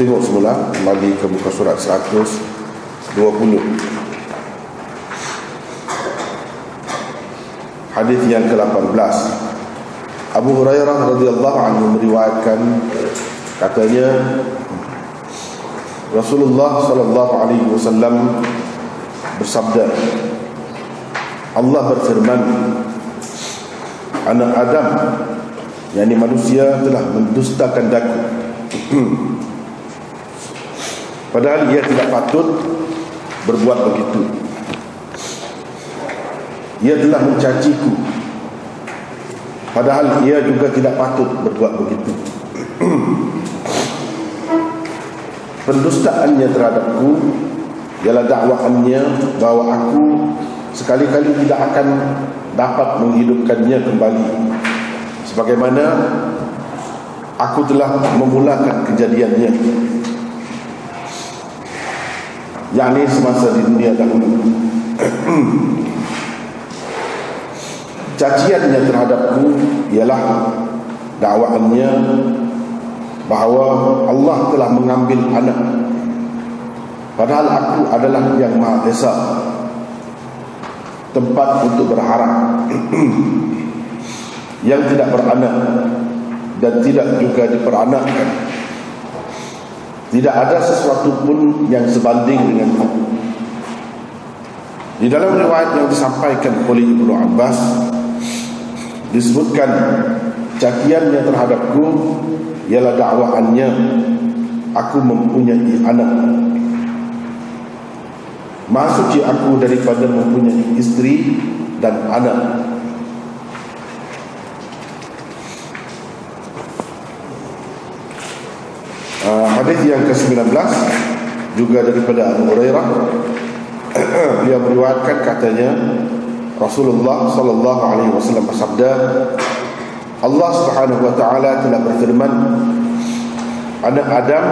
tengok semula kembali ke muka surat 120 hadis yang ke-18 Abu Hurairah radhiyallahu anhu meriwayatkan katanya Rasulullah sallallahu alaihi wasallam bersabda Allah berfirman anak Adam yakni manusia telah mendustakan daku padahal ia tidak patut berbuat begitu. Ia telah mencaciku. Padahal ia juga tidak patut berbuat begitu. Pendustaannya terhadapku ialah dakwaannya bahawa aku sekali-kali tidak akan dapat menghidupkannya kembali. Sebagaimana aku telah memulakan kejadiannya yakni semasa di dunia dahulu. Caciannya terhadapku ialah dakwaannya bahawa Allah telah mengambil anak. Padahal aku adalah yang maha esa. Tempat untuk berharap. Yang tidak beranak dan tidak juga diperanakkan tidak ada sesuatu pun yang sebanding dengan aku di dalam riwayat yang disampaikan oleh Ibnu Abbas disebutkan cakiannya terhadapku ialah dakwaannya aku mempunyai anak. Maksudnya aku daripada mempunyai isteri dan anak uh, Hadis yang ke-19 Juga daripada Abu Hurairah. Dia meriwayatkan katanya Rasulullah sallallahu alaihi wasallam bersabda Allah Subhanahu wa taala telah berfirman anak Adam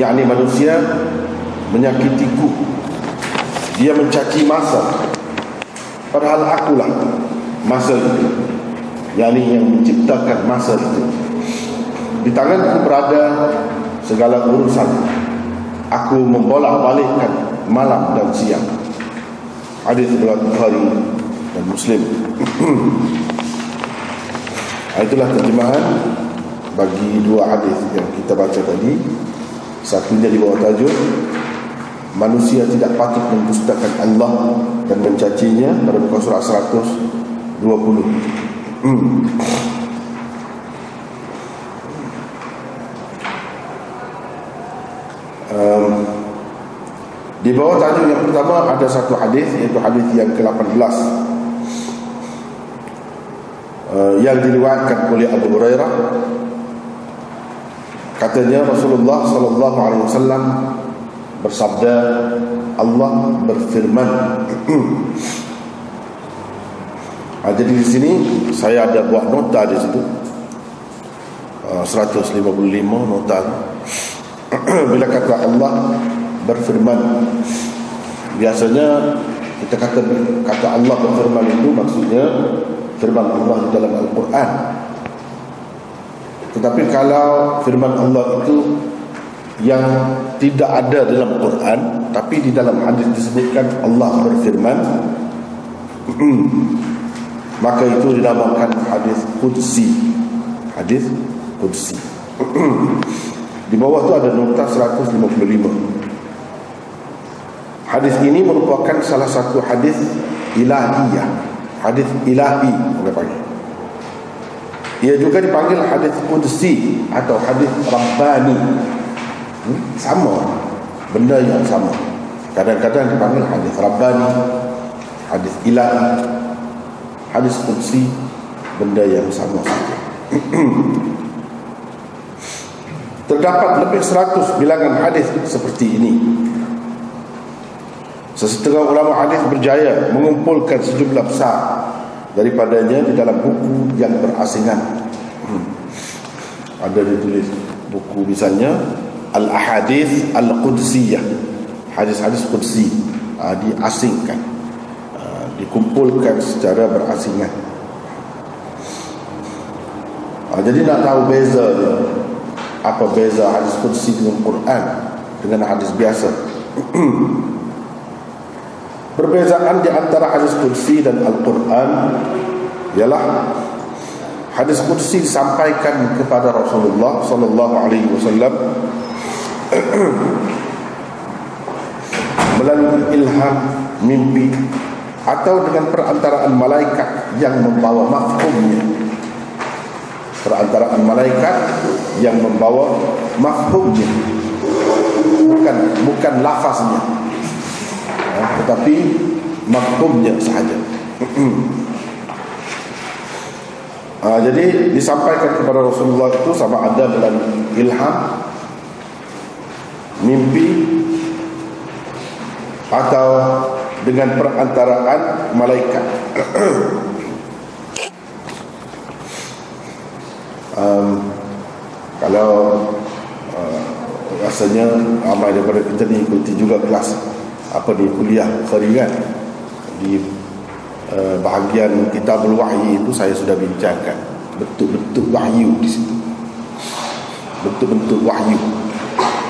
yakni manusia menyakitiku. Dia mencaci masa. Padahal akulah masa itu yakni yang menciptakan masa itu. Di tanganku berada segala urusan aku membolak-balikkan malam dan siang hadis riwayat Bukhari dan Muslim Itulah terjemahan bagi dua hadis yang kita baca tadi. Satunya di bawah tajuk manusia tidak patut mendustakan Allah dan mencacinya pada buku surah 120. Hmm. Di bawah tajuk yang pertama ada satu hadis iaitu hadis yang ke-18 uh, yang diriwayatkan oleh Abu Hurairah. Katanya Rasulullah sallallahu alaihi wasallam bersabda Allah berfirman. Ha, jadi di sini saya ada buat nota di situ. Uh, 155 nota bila kata Allah berfirman. Biasanya kita kata kata Allah berfirman itu maksudnya firman Allah di dalam Al-Quran. Tetapi kalau firman Allah itu yang tidak ada dalam Quran tapi di dalam hadis disebutkan Allah berfirman maka itu dinamakan hadis qudsi. Hadis qudsi. Di bawah tu ada nota 155 hadis ini merupakan salah satu hadis ilahiyah. Hadis ilahi boleh panggil. Ia juga dipanggil hadis qudsi atau hadis rabbani. Hmm? sama. Benda yang sama. Kadang-kadang dipanggil hadis rabbani hadis ilahi hadis qudsi benda yang sama saja. Terdapat lebih seratus bilangan hadis seperti ini Sesetengah ulama hadis berjaya mengumpulkan sejumlah besar daripadanya di dalam buku yang berasingan. Hmm. Ada ditulis buku misalnya Al-Ahadith Al-Qudsiyah. Hadis-hadis Qudsi uh, diasingkan. Uh, dikumpulkan secara berasingan. Uh, jadi nak tahu beza apa beza hadis kursi dengan Quran dengan hadis biasa perbezaan di antara hadis kursi dan Al-Quran ialah hadis kursi disampaikan kepada Rasulullah sallallahu alaihi wasallam melalui ilham mimpi atau dengan perantaraan malaikat yang membawa mafhumnya. Perantaraan malaikat yang membawa mafhumnya. Bukan bukan lafaznya. ya, tetapi mafhumnya sahaja. Uh, jadi disampaikan kepada Rasulullah itu sama ada dalam ilham mimpi atau dengan perantaraan malaikat. Um, kalau uh, rasanya ramai daripada kita ni ikuti juga kelas apa di kuliah kharigan di uh, bahagian kitab wahyi itu saya sudah bincangkan. Bentuk-bentuk wahyu di situ. Bentuk-bentuk wahyu.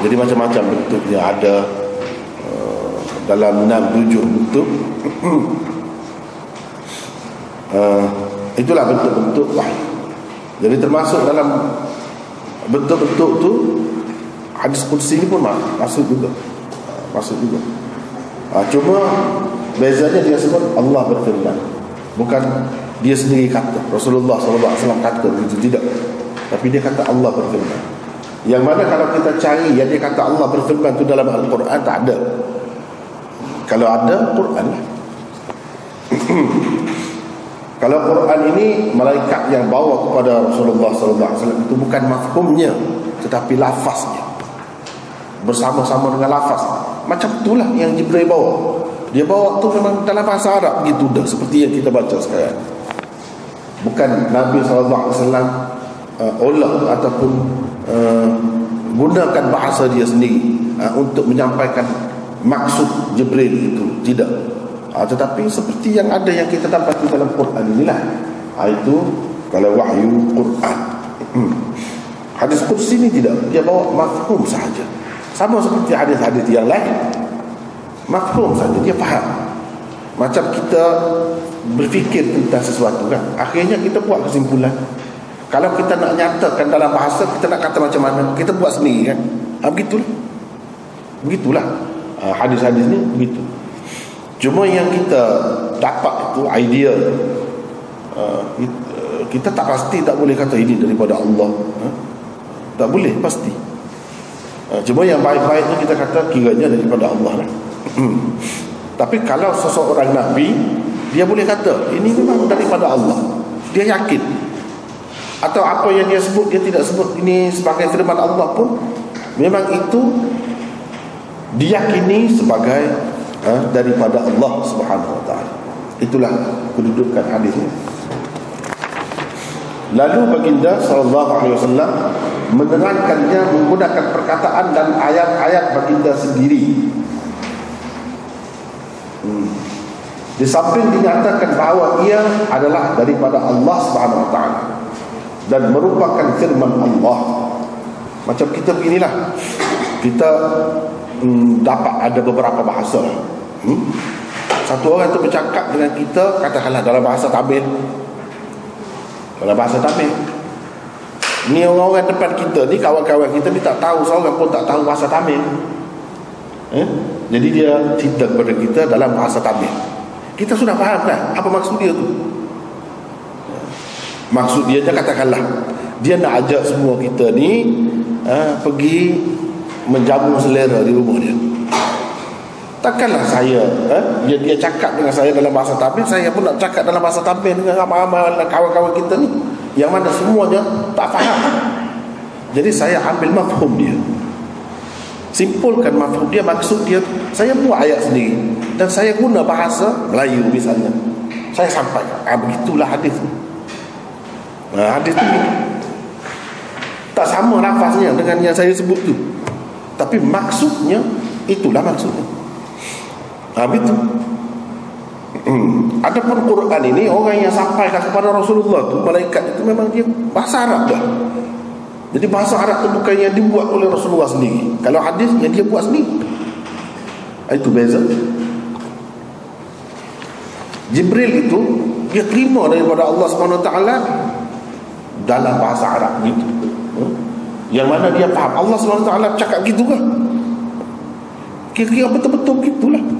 Jadi macam-macam bentuknya. Ada dalam enam tujuh bentuk. Uh, itulah bentuk-bentuk wahyu. Jadi termasuk dalam bentuk-bentuk tu hadis kursi ni pun masuk juga. Uh, masuk juga uh, cuma bezanya dia sebut Allah berfirman. Bukan dia sendiri kata. Rasulullah SAW kata begitu tidak. Tapi dia kata Allah berfirman. Yang mana kalau kita cari yang dia kata Allah berfirman tu dalam Al-Quran tak ada. Kalau ada Quran Kalau Quran ini malaikat yang bawa kepada Rasulullah wasallam itu bukan mafhumnya tetapi lafaznya. Bersama-sama dengan lafaz. Macam itulah yang Jibril bawa. Dia bawa tu memang dalam bahasa Arab begitu dah seperti yang kita baca sekarang. Bukan Nabi wasallam uh, olah ataupun uh, gunakan bahasa dia sendiri uh, untuk menyampaikan maksud Jibril itu tidak ha, tetapi seperti yang ada yang kita dapat dalam Quran inilah ha, itu kalau wahyu Quran hmm. hadis kursi ini tidak dia bawa mafhum sahaja sama seperti hadis-hadis yang lain. Mafhum sahaja dia faham. Macam kita berfikir tentang sesuatu kan akhirnya kita buat kesimpulan. Kalau kita nak nyatakan dalam bahasa kita nak kata macam mana kita buat sendiri kan. Ha, begitulah. Begitulah. Ah, hadis-hadis ni begitu. Cuma yang kita dapat itu idea uh, kita tak pasti tak boleh kata ini daripada Allah. Uh, tak boleh pasti uh, cuma yang baik-baik itu kita kata kiranya daripada Allah lah. tapi kalau seseorang Nabi dia boleh kata ini memang daripada Allah dia yakin atau apa yang dia sebut dia tidak sebut ini sebagai firman Allah pun memang itu diyakini sebagai ha, daripada Allah Subhanahu wa taala. Itulah kedudukan hadis. Lalu baginda sallallahu alaihi wasallam menerangkannya menggunakan perkataan dan ayat-ayat baginda sendiri. Hmm. Di samping dinyatakan bahawa ia adalah daripada Allah Subhanahu wa taala dan merupakan firman Allah. Macam kita beginilah. Kita hmm, dapat ada beberapa bahasa hmm? satu orang tu bercakap dengan kita katakanlah dalam bahasa Tamil dalam bahasa Tamil. Ni orang-orang depan kita ni kawan-kawan kita ni tak tahu seorang pun tak tahu bahasa Tamil. Eh? jadi dia cerita kepada kita dalam bahasa Tamil. Kita sudah faham kan apa maksud dia tu. Maksud dia katakanlah dia nak ajak semua kita ni uh, pergi menjamu selera di rumah dia takkanlah saya eh, dia, dia cakap dengan saya dalam bahasa Tamil saya pun nak cakap dalam bahasa Tamil dengan ramai-ramai kawan-kawan kita ni yang mana semuanya tak faham. Jadi saya ambil mafhum dia. Simpulkan mafhum dia maksud dia saya buat ayat sendiri dan saya guna bahasa Melayu misalnya. Saya sampaikan. Ah, begitulah hadis nah, hadis tu tak sama nafasnya dengan yang saya sebut tu. Tapi maksudnya itulah maksudnya. Ha itu. Hmm. Adapun Quran ini orang yang sampaikan kepada Rasulullah tu malaikat itu memang dia bahasa Arab dah. Jadi bahasa Arab itu bukan yang dibuat oleh Rasulullah sendiri. Kalau hadis yang dia buat sendiri. Itu beza. Jibril itu dia terima daripada Allah SWT dalam bahasa Arab gitu. Hmm? Yang mana dia faham Allah SWT cakap gitu kan? Kira-kira betul-betul begitulah.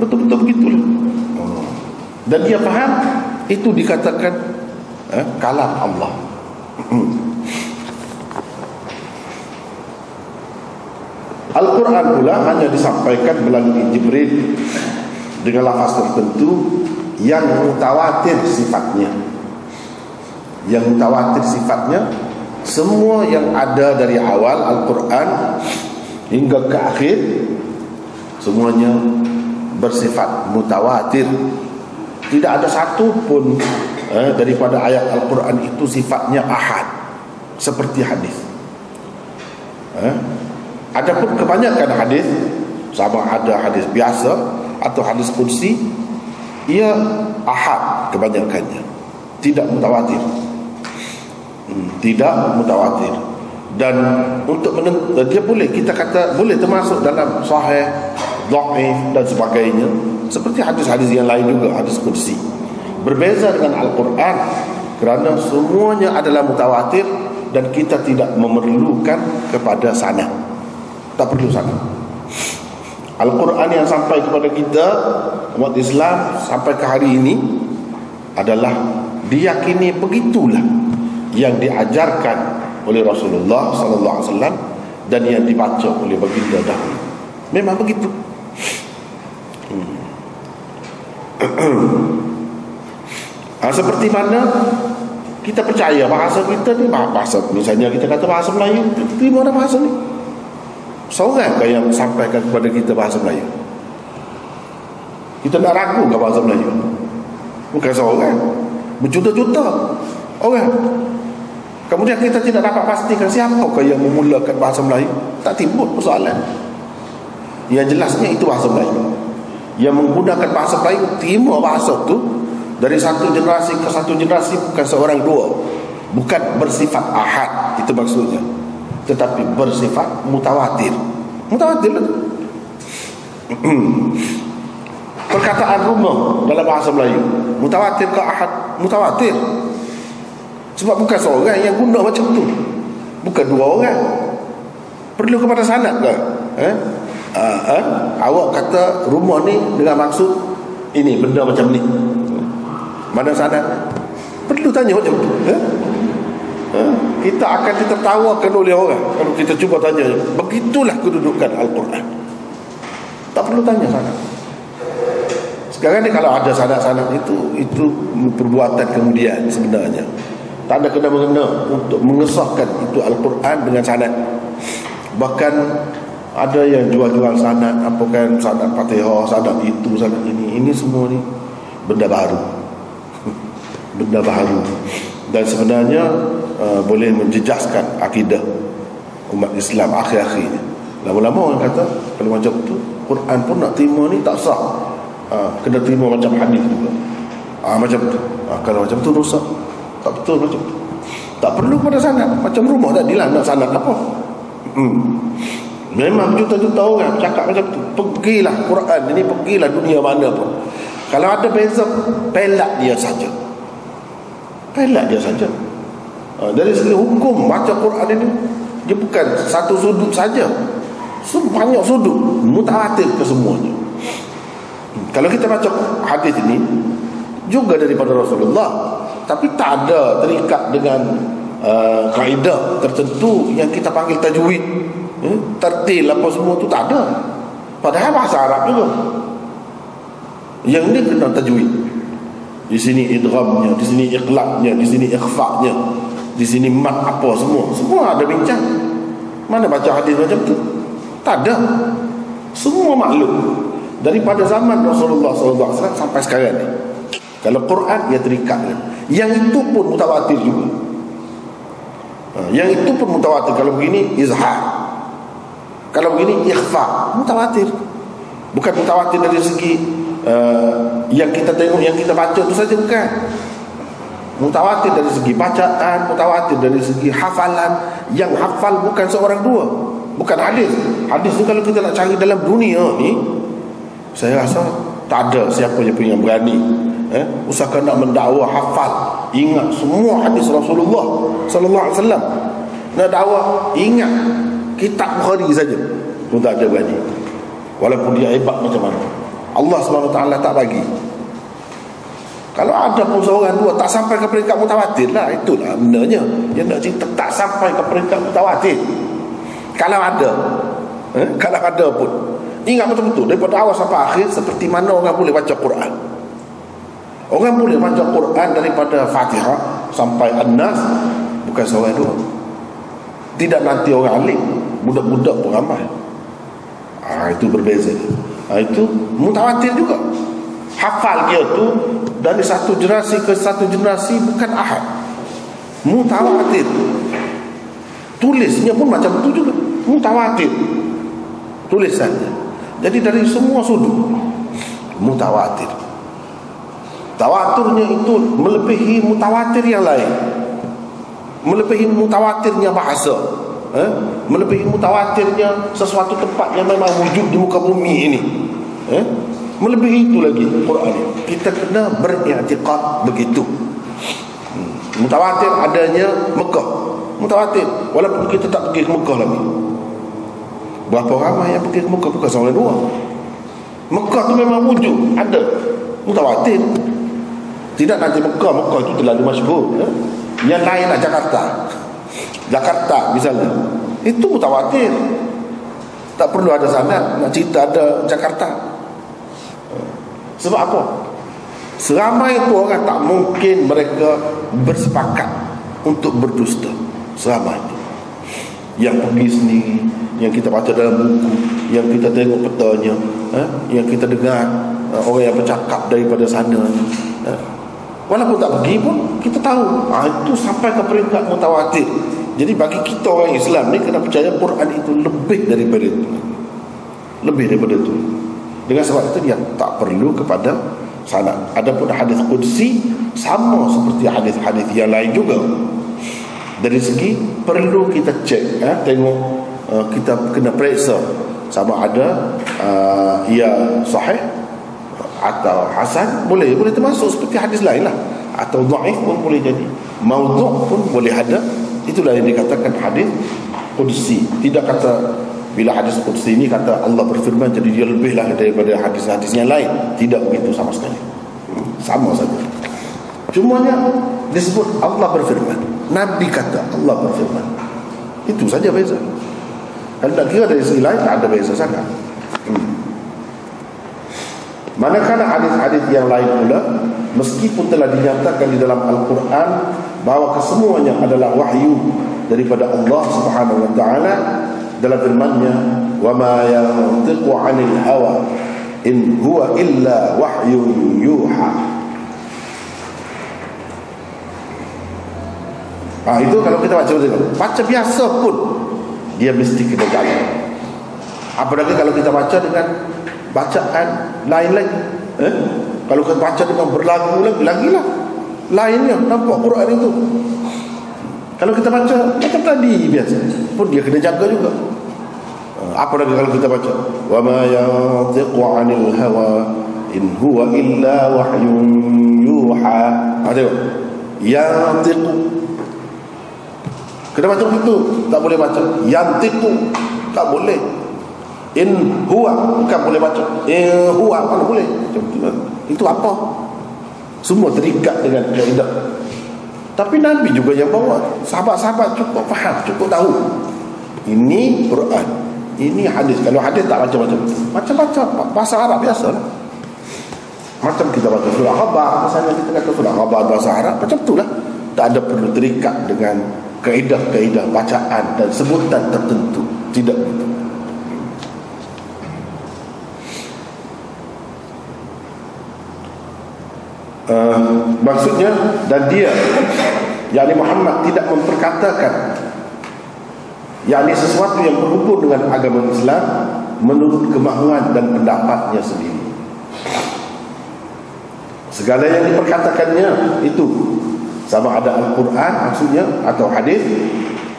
Betul-betul begitulah. Dan dia faham itu dikatakan eh, kalam Allah. Al-Quran pula hanya disampaikan melalui Jibril dengan lafaz tertentu yang mutawatir sifatnya. Yang mutawatir sifatnya semua yang ada dari awal Al-Quran hingga ke akhir semuanya bersifat mutawatir. Tidak ada satu pun eh, daripada ayat Al-Quran itu sifatnya ahad seperti hadis. Eh? Adapun kebanyakan hadis sama ada hadis biasa atau hadis kursi ia ahad kebanyakannya tidak mutawatir hmm, tidak mutawatir dan untuk menentu, dia boleh kita kata boleh termasuk dalam sahih dhaif dan sebagainya seperti hadis-hadis yang lain juga hadis kursi berbeza dengan Al-Quran kerana semuanya adalah mutawatir dan kita tidak memerlukan kepada sana tak perlu sana Al-Quran yang sampai kepada kita umat Islam sampai ke hari ini adalah diyakini begitulah yang diajarkan oleh Rasulullah sallallahu alaihi wasallam dan yang dibaca oleh baginda dahulu. Memang begitu. Ha, seperti mana kita percaya bahasa kita ni? Bahasa misalnya kita kata bahasa Melayu terima bahasa ni. Seorang yang sampaikan kepada kita bahasa Melayu? Kita nak ragu ke bahasa Melayu. Bukan seorang. Berjuta-juta orang. Kemudian kita tidak dapat pastikan Siapakah yang memulakan bahasa Melayu. Tak timbul persoalan. Yang jelasnya itu bahasa Melayu Yang menggunakan bahasa Melayu Timur bahasa itu Dari satu generasi ke satu generasi Bukan seorang dua. Bukan bersifat ahad Itu maksudnya. Tetapi bersifat mutawatir. Mutawatir perkataan rumah dalam bahasa Melayu. Mutawatir ke ahad? Mutawatir. Sebab bukan seorang yang guna macam tu. Bukan dua orang. Perlu kepada sanad ke? Eh? Uh, awak kata rumah ni dengan maksud ini benda macam ni. Mana sanad perlu tanya macam tu eh? Ha? kita akan ditertawakan oleh orang kalau kita cuba tanya. Begitulah kedudukan Al-Quran. Tak perlu tanya sana. Sekarang ni kalau ada sana-sana itu itu perbuatan kemudian sebenarnya. Tak ada kena-mengena untuk mengesahkan itu Al-Quran dengan sanad. Bahkan ada yang jual-jual sanad apa kan sanad fatihah sanad itu sanad ini. Ini semua ni benda baru. Benda baru. Dan sebenarnya uh, boleh menjejaskan akidah umat Islam akhir-akhirnya lama-lama orang kata kalau macam tu Quran pun nak terima ni tak sah. Uh, kena terima macam hadis juga. Uh, macam tu. Uh, kalau macam tu rosak tak betul macam tu. Tak perlu pada sanat. Macam rumah tak dilah nak sanat apa. Hmm. Memang juta-juta orang cakap macam tu. Pergilah Quran ini pergilah dunia mana pun. Kalau ada beza pelak dia saja. Pelak dia saja. Ha, Dari segi hukum baca Quran ini Dia bukan satu sudut saja. Banyak sudut Mutawatir ke semuanya. Kalau kita baca hadis ini Juga daripada Rasulullah Tapi tak ada terikat dengan uh, Kaedah tertentu Yang kita panggil tajwid eh? Tertil apa semua tu tak ada Padahal bahasa Arab juga Yang ini kena tajwid di sini idghamnya, di sini iqlabnya, di sini ikhfa'nya, di sini mat apa semua. Semua ada bincang. Mana baca hadis macam tu? Tak ada. Semua maklum daripada zaman Rasulullah SAW sampai sekarang ni. Kalau Quran dia terikat Yang itu pun mutawatir juga. Ha, yang itu pun mutawatir kalau begini izhar. Kalau begini ikhfa, mutawatir. Bukan mutawatir dari segi uh, yang kita tengok yang kita baca tu saja bukan Mutawatir dari segi bacaan, mutawatir dari segi hafalan. Yang hafal bukan seorang dua. Bukan hadis. Hadis ni kalau kita nak cari dalam dunia ni, saya rasa tak ada siapa yang punya berani. Eh? Usahakan nak mendakwa hafal. Ingat semua hadis Rasulullah Sallallahu Alaihi Wasallam. Nak dakwa, ingat kitab Bukhari saja. Pun tak ada berani. Walaupun dia hebat macam mana. Allah SWT tak bagi. Kalau ada pun seorang dua tak sampai ke peringkat mutawatir lah. Itulah benarnya. Yang nak cerita tak sampai ke peringkat mutawatir. Kalau ada. Eh? Kalau ada pun. Ingat betul-betul. Daripada awal sampai akhir. Seperti mana orang boleh baca Quran. Orang boleh baca Quran daripada Fatihah. Sampai An-Nas. Bukan seorang dua. Tidak nanti orang alim. Budak-budak pun ramai. Ha, itu berbeza. Ha, itu mutawatir juga. Hafal dia tu dari satu generasi ke satu generasi bukan ahad. Mutawatir. Tulisnya pun macam itu juga. Mutawatir. Tulisannya. Jadi dari semua sudut mutawatir. Tawaturnya itu melebihi mutawatir yang lain. Melebihi mutawatirnya bahasa eh? melebihi mutawatirnya sesuatu tempat yang memang wujud di muka bumi ini. Eh? Melebihi itu lagi Quran. Kita kena beriktiqat begitu. Hmm. Mutawatir adanya Mekah. Mutawatir. Walaupun kita tak pergi ke Mekah lagi. Berapa ramai yang pergi ke Mekah? Bukan seorang dua. Mekah tu memang wujud. Ada. Mutawatir. Tidak nanti Mekah. Mekah itu terlalu masyhur. Ya? Yang lainlah Jakarta Jakarta misalnya Itu mutawatir Tak perlu ada sana Nak cerita ada Jakarta sebab apa? Seramai itu orang tak mungkin mereka bersepakat untuk berdusta. Seramai itu. Yang pergi sendiri, yang kita baca dalam buku, yang kita tengok petanya, eh? yang kita dengar uh, orang yang bercakap daripada sana. Eh? Walaupun tak pergi pun, kita tahu. Ah, itu sampai ke peringkat mutawatir. Jadi bagi kita orang Islam ni kena percaya Quran itu lebih daripada itu. Lebih daripada itu. Dengan sebab itu dia tak perlu kepada sanad. Adapun hadis qudsi sama seperti hadis-hadis yang lain juga. Dari segi perlu kita cek eh, tengok uh, kita kena periksa sama ada uh, ia sahih atau hasan boleh. Boleh termasuk seperti hadis lain lah. Atau dhaif pun boleh jadi. Maudhu' pun boleh ada. Itulah yang dikatakan hadis qudsi. Tidak kata bila hadis Qudsi ini kata Allah berfirman jadi dia lebihlah daripada hadis-hadis yang lain. Tidak begitu sama sekali. Sama saja. Cumanya disebut Allah berfirman. Nabi kata Allah berfirman. Itu saja beza. Kalau tak kira dari segi lain tak ada beza sangat. Hmm. Manakala hadis-hadis yang lain pula meskipun telah dinyatakan di dalam Al-Quran bahawa kesemuanya adalah wahyu daripada Allah Subhanahu wa taala dalam firman-Nya ma yantiqu 'anil hawa in huwa illa wahyun yuha Ah itu kalau kita baca betul. Baca biasa pun dia mesti kena jaga. Apalagi kalau kita baca dengan bacaan lain lagi. Eh? Kalau kita baca dengan berlagu lagi, lagi lah. Lainnya nampak Quran itu. Kalau kita baca macam tadi biasa pun dia kena jaga juga. Ah, apa lagi kalau kita baca? Wa ma yantiqu 'anil hawa in huwa illa wahyun yuha. Ada yantiqu. Kena baca begitu, tak boleh baca. Yantiqu tak boleh. In huwa bukan boleh baca. In huwa mana boleh? Itu apa? Semua terikat dengan kaedah. Tapi Nabi juga yang bawa. Sahabat-sahabat cukup faham Cukup tahu. Ini Quran. Ini hadis. Kalau hadis tak macam-macam. Macam-macam. Bahasa Arab biasa lah. Macam kita baca surah khabar Misalnya kita kata surah khabar bahasa Arab Macam itulah Tak ada perlu terikat dengan Kaedah-kaedah bacaan Dan sebutan tertentu. Tidak begitu uh, maksudnya dan dia yakni Muhammad tidak memperkatakan yakni sesuatu yang berhubung dengan agama Islam menurut kemahuan dan pendapatnya sendiri segala yang diperkatakannya itu sama ada Al-Quran maksudnya atau hadis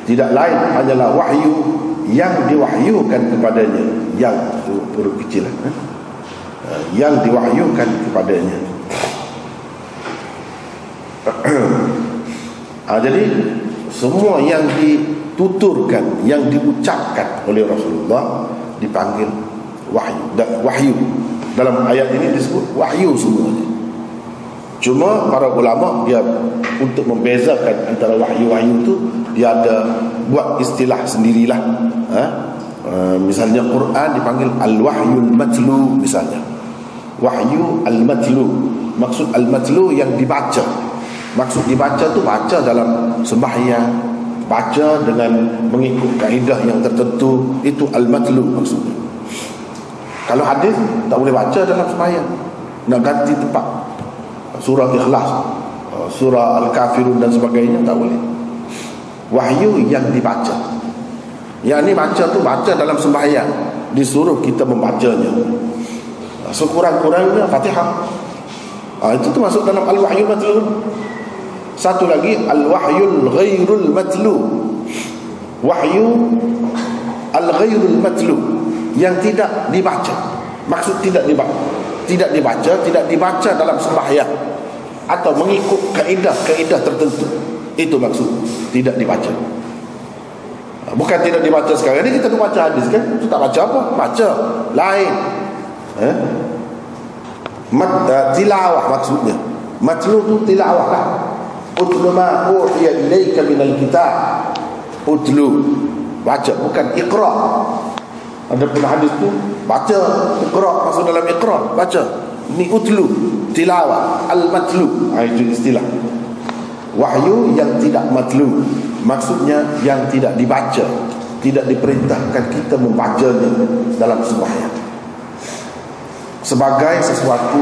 tidak lain hanyalah wahyu yang diwahyukan kepadanya yang huruf kecil eh? yang diwahyukan kepadanya ha, jadi semua yang dituturkan yang diucapkan oleh Rasulullah dipanggil wahyu. Wahyu. Dalam ayat ini disebut wahyu semuanya. Cuma para ulama dia untuk membezakan antara wahyu-wahyu itu dia ada buat istilah sendirilah. Ha? Uh, misalnya Quran dipanggil al-wahyul matlu misalnya. Wahyu al-matlu. Maksud al-matlu yang dibaca maksud dibaca tu baca dalam sembahyang baca dengan mengikut kaedah yang tertentu itu al-matlu maksudnya kalau hadis tak boleh baca dalam sembahyang. Nak ganti tempat. Surah ikhlas uh, surah al-kafirun dan sebagainya tak boleh. Wahyu yang dibaca. Yang ni baca tu baca dalam sembahyang. Disuruh kita membacanya. Sekurang-kurangnya Fatihah. Ha, itu tu masuk dalam al-wahyul matlu. Satu lagi al-wahyul ghairul matlu. Wahyu al-ghairul matlu yang tidak dibaca. Maksud tidak dibaca. Tidak dibaca, tidak dibaca dalam sembahyang atau mengikut kaedah-kaedah tertentu. Itu maksud tidak dibaca. Bukan tidak dibaca sekarang ini kita tu baca hadis kan? Kita tak baca apa? Baca. Lain eh? Mat, uh, tilawah maksudnya matlu tu tilawah lah utlu ma uhiya ilaika minal kitab. Utlu. Baca bukan iqra. Ada pun hadis tu baca iqra masuk dalam iqra baca. Ni utlu tilawah al matlu ha, itu istilah. Wahyu yang tidak matlu. Maksudnya yang tidak dibaca tidak diperintahkan kita membacanya dalam sembahyang. Sebagai sesuatu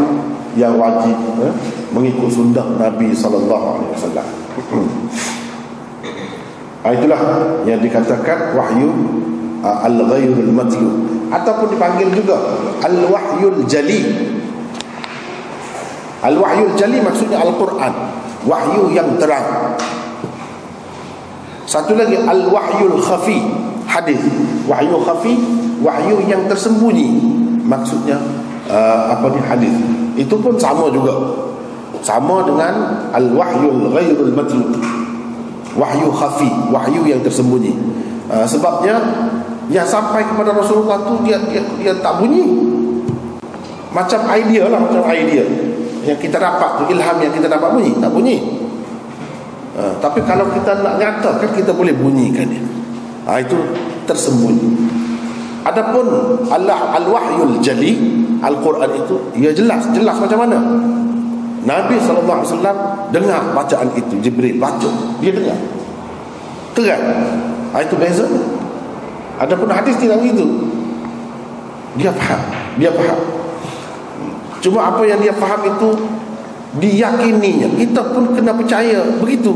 yang wajib eh, mengikut sunnah Nabi sallallahu alaihi wasallam. Ah, itulah yang dikatakan wahyu uh, al-ghairul matlu ataupun dipanggil juga al-wahyul jali. Al-wahyul jali maksudnya Al-Quran, wahyu yang terang. Satu lagi al-wahyul khafi, hadis. Wahyu khafi, wahyu yang tersembunyi. Maksudnya uh, apa ni hadis itu pun sama juga. Sama dengan al-wahyul ghairul matlu wahyu khafi wahyu yang tersembunyi. Uh, sebabnya yang sampai kepada Rasulullah tu dia, dia dia tak bunyi. Macam idea lah macam idea. Yang kita dapat tu ilham yang kita dapat bunyi tak bunyi. Uh, tapi kalau kita nak nyata kan kita boleh bunyikan dia. Uh, itu tersembunyi Adapun Allah al-wahyul jali Al-Quran itu ia jelas jelas macam mana? Nabi SAW dengar bacaan itu Jibril baca dia dengar. Terang. Ha, itu beza. Adapun hadis tidak begitu. Dia faham dia faham. Cuma apa yang dia faham itu diyakininya. Kita pun kena percaya begitu.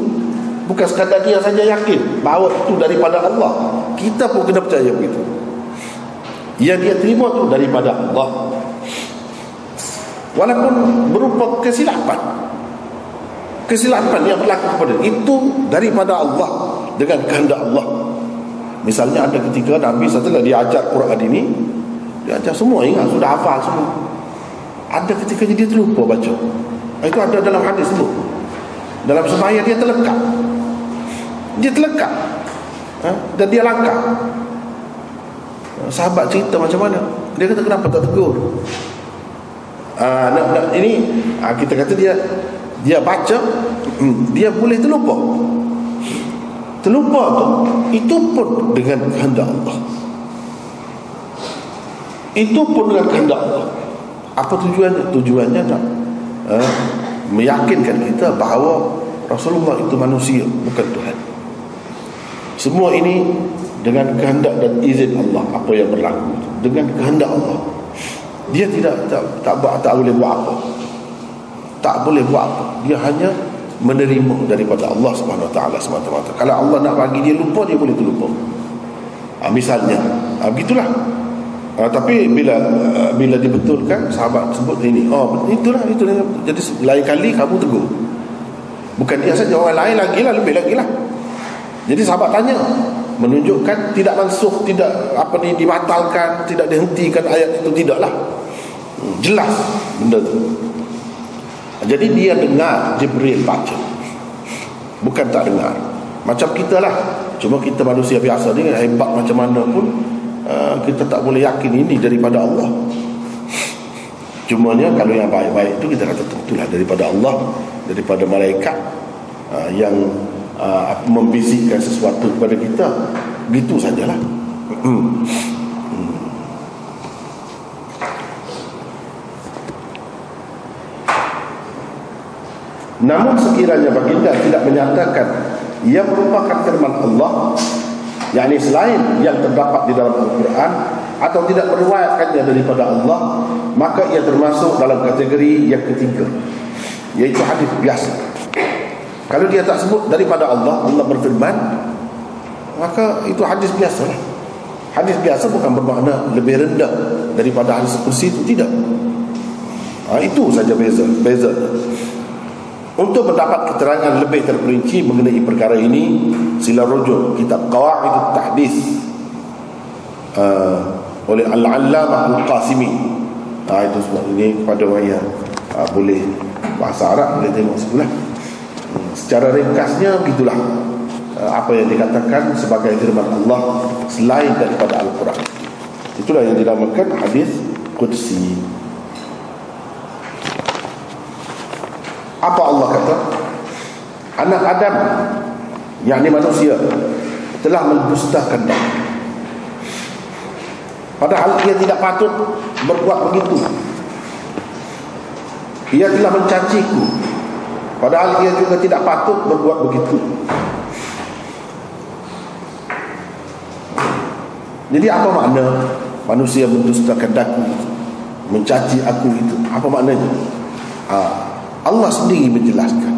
Bukan sekadar dia saja yakin bahawa itu daripada Allah. Kita pun kena percaya begitu yang dia terima tu daripada Allah. Walaupun berupa kesilapan. Kesilapan yang berlaku kepada itu daripada Allah. Dengan kehendak Allah. Misalnya ada ketika Nabi setelah dia ajar Quran ini dia ajar semua ingat sudah hafal semua. Ada ketika dia terlupa baca. Itu ada dalam hadis semua dalam semaya dia terlekat dia terlekat ha? dan dia langkah sahabat cerita macam mana? Dia kata kenapa tak tegur? Uh, nak, nak, ini uh, kita kata dia dia baca hmm, dia boleh terlupa. Terlupa tu itu pun dengan kehendak Allah. Itu pun dengan kehendak Allah. Apa tujuannya? Tujuannya nak uh, meyakinkan kita bahawa Rasulullah itu manusia bukan Tuhan. Semua ini dengan kehendak dan izin Allah apa yang berlaku dengan kehendak Allah. Dia tidak tak tak, tak, tak boleh buat apa. Tak boleh buat apa. Dia hanya menerima daripada Allah Subhanahu Taala semata-mata. Kalau Allah nak bagi dia lupa dia boleh terlupa. Ha, misalnya. Ha, begitulah. Ha, tapi bila ha, bila dibetulkan sahabat sebut ini. Oh itulah itulah jadi lain kali kamu tegur. Bukan dia saja orang lain lagi lah lebih lagi lah. Jadi sahabat tanya menunjukkan tidak mansuh tidak apa ni dibatalkan tidak dihentikan ayat itu tidaklah. Hmm, jelas benda tu. Jadi dia dengar Jibril baca. Bukan tak dengar. Macam kita lah. Cuma kita manusia biasa ni hebat macam mana pun uh, kita tak boleh yakin ini daripada Allah. Cumanya kalau yang baik-baik itu kita kata tentulah daripada Allah daripada malaikat uh, yang uh, membisikkan sesuatu kepada kita gitu sajalah. Hmm. Namun sekiranya baginda tidak menyatakan ia merupakan firman Allah yakni selain yang terdapat di dalam Al-Quran atau tidak meriwayatkannya daripada Allah maka ia termasuk dalam kategori yang ketiga yaitu hadis biasa kalau dia tak sebut daripada Allah Allah berfirman Maka itu hadis biasa lah. Hadis biasa bukan bermakna Lebih rendah daripada hadis kursi itu Tidak. Ha, Itu saja beza, beza. Untuk mendapat keterangan lebih terperinci Mengenai perkara ini Sila rujuk kitab Qawa'id Tahdis uh, Oleh Al-Allamah Al-Qasimi. Ha, Itu sebab ini kepada orang yang uh, Boleh bahasa Arab Boleh tengok sebelah secara ringkasnya begitulah eh, apa yang dikatakan sebagai firman Allah selain daripada Al-Quran. Itulah yang dinamakan hadis Qudsi. Apa Allah kata? Anak Adam yakni manusia telah mendustakan dia. Padahal ia tidak patut berbuat begitu. Ia telah mencaciku Padahal dia juga tidak patut berbuat begitu. Jadi apa makna manusia mendustakan daku Mencaci aku itu? Apa maknanya? Ha, Allah sendiri menjelaskan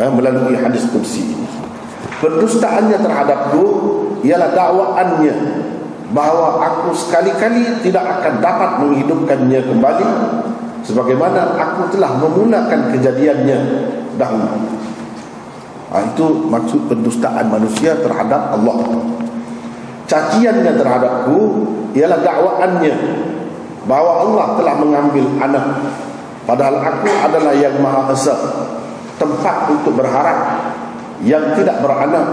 ha, Melalui hadis kursi ini. Pendustaannya terhadapku Ialah dakwaannya Bahawa aku sekali-kali tidak akan dapat menghidupkannya kembali Sebagaimana aku telah memulakan kejadiannya dahulu ha, Itu maksud pendustaan manusia terhadap Allah. Caciannya terhadapku Ialah dakwaannya Bahawa Allah telah mengambil anak. Padahal aku adalah yang maha esa Tempat untuk berharap Yang tidak beranak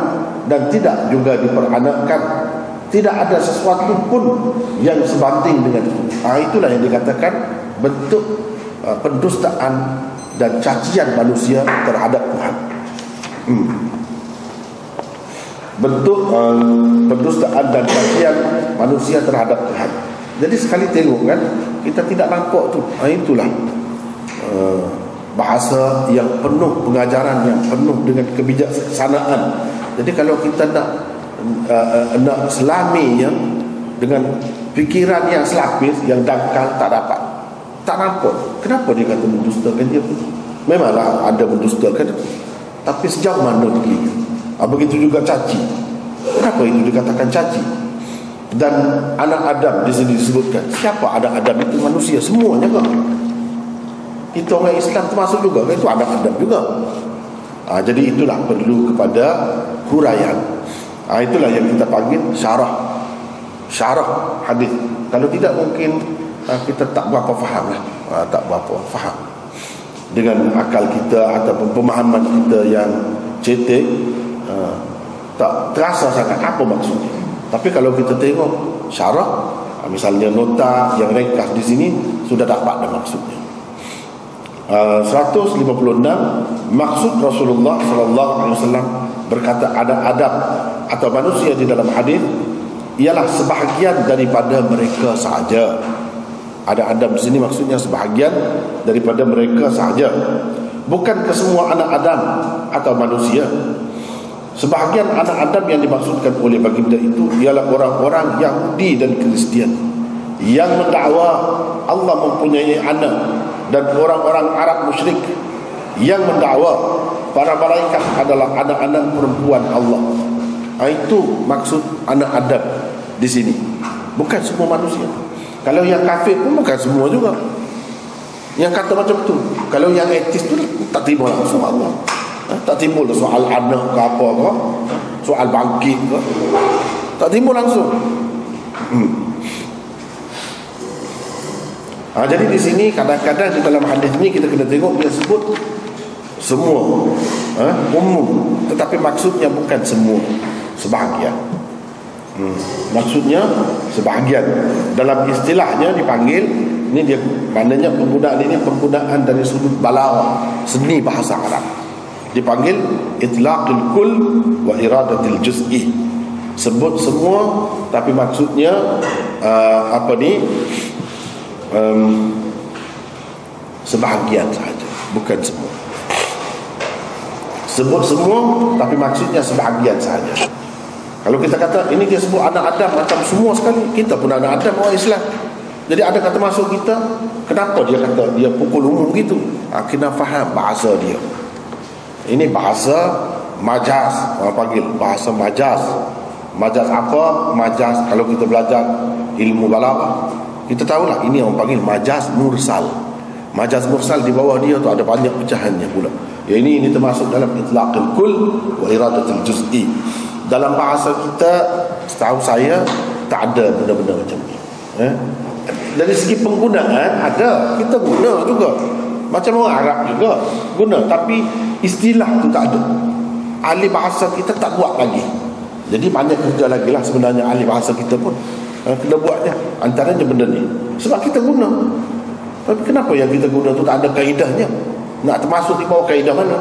Dan tidak juga diperanakkan. Tidak ada sesuatu pun Yang sebanding dengan itu. Ha, Itulah yang dikatakan Bentuk uh, pendustaan dan cacian manusia terhadap Tuhan. Hmm. Bentuk uh, pendustaan dan cacian manusia terhadap Tuhan. Jadi sekali tengok kan, kita tidak nampak tu. Uh, itulah uh, bahasa yang penuh pengajaran yang penuh dengan kebijaksanaan. Jadi kalau kita nak uh, nak selami yang dengan fikiran yang selapis yang dangkal tak dapat tak nampak. Kenapa dia kata mendustakan dia? Pun memanglah ada mendustakan tapi sejauh mana pergi ha, begitu juga caci. Kenapa itu dikatakan caci? Dan anak Adam di sini disebutkan siapa anak Adam itu? Manusia semuanya kan kita orang Islam termasuk juga kan? Itu anak Adam juga. Ha, jadi itulah perlu kepada huraian. Ha, itulah yang kita panggil syarah. Syarah hadis. Kalau tidak mungkin uh, kita tak berapa faham lah. Uh, tak berapa faham. Dengan akal kita ataupun pemahaman kita yang cetek uh, tak terasa sangat apa maksudnya. Tapi kalau kita tengok syarah misalnya nota yang ringkas di sini sudah dapat dah maksudnya. Uh, 156 maksud Rasulullah sallallahu alaihi wasallam berkata ada adab atau manusia di dalam hadis ialah sebahagian daripada mereka sahaja ada Adam di sini maksudnya sebahagian daripada mereka sahaja. Bukan kesemua anak Adam atau manusia. Sebahagian anak Adam yang dimaksudkan oleh baginda itu ialah orang-orang Yahudi dan Kristian yang mendakwa Allah mempunyai anak dan orang-orang Arab musyrik yang mendakwa para malaikat adalah anak-anak perempuan Allah. Ha, itu maksud anak Adam di sini. Bukan semua manusia. Kalau yang kafir pun bukan semua juga. Yang kata macam tu. Kalau yang etis tu tak terima langsung Allah. Ha? tak timbul soal anak ke apa ke. Soal bangkit ke. Tak timbul langsung. Hmm. ha, jadi di sini kadang-kadang di dalam hadis ni kita kena tengok dia sebut semua. Ha? umum. Tetapi maksudnya bukan semua. Sebahagian hmm. maksudnya sebahagian. Dalam istilahnya dipanggil ini dia maknanya penggunaan ini penggunaan dari sudut balagh seni bahasa Arab. Dipanggil itlaqul kull wa iradatul juz'i. Sebut semua tapi maksudnya uh, apa ni? Um, sebahagian saja bukan semua. Sebut semua tapi maksudnya sebahagian saja kalau kita kata ini dia sebut anak Adam macam semua sekali kita pun anak Adam orang Islam. Jadi ada kata masuk kita kenapa dia kata dia pukul umum gitu? Ha, kena faham bahasa dia. Ini bahasa majaz orang panggil bahasa majaz. Majaz apa? Majaz kalau kita belajar ilmu balaghah kita tahulah ini orang panggil majaz mursal. Majaz mursal di bawah dia tu ada banyak pecahannya pula. Ya ini ini termasuk dalam itlaqul kull wa iradatul juz'i dalam bahasa kita setahu saya tak ada benda-benda macam ni. Eh? dari segi penggunaan ada. Kita guna juga. Macam orang Arab juga guna. Tapi istilah tu tak ada. Ahli bahasa kita tak buat lagi. Jadi banyak kerja lagi lah sebenarnya ahli bahasa kita pun ha, kena buatnya antaranya benda ni. Sebab kita guna. Tapi kenapa yang kita guna tu tak ada kaedahnya nak termasuk di bawah kaedah mana?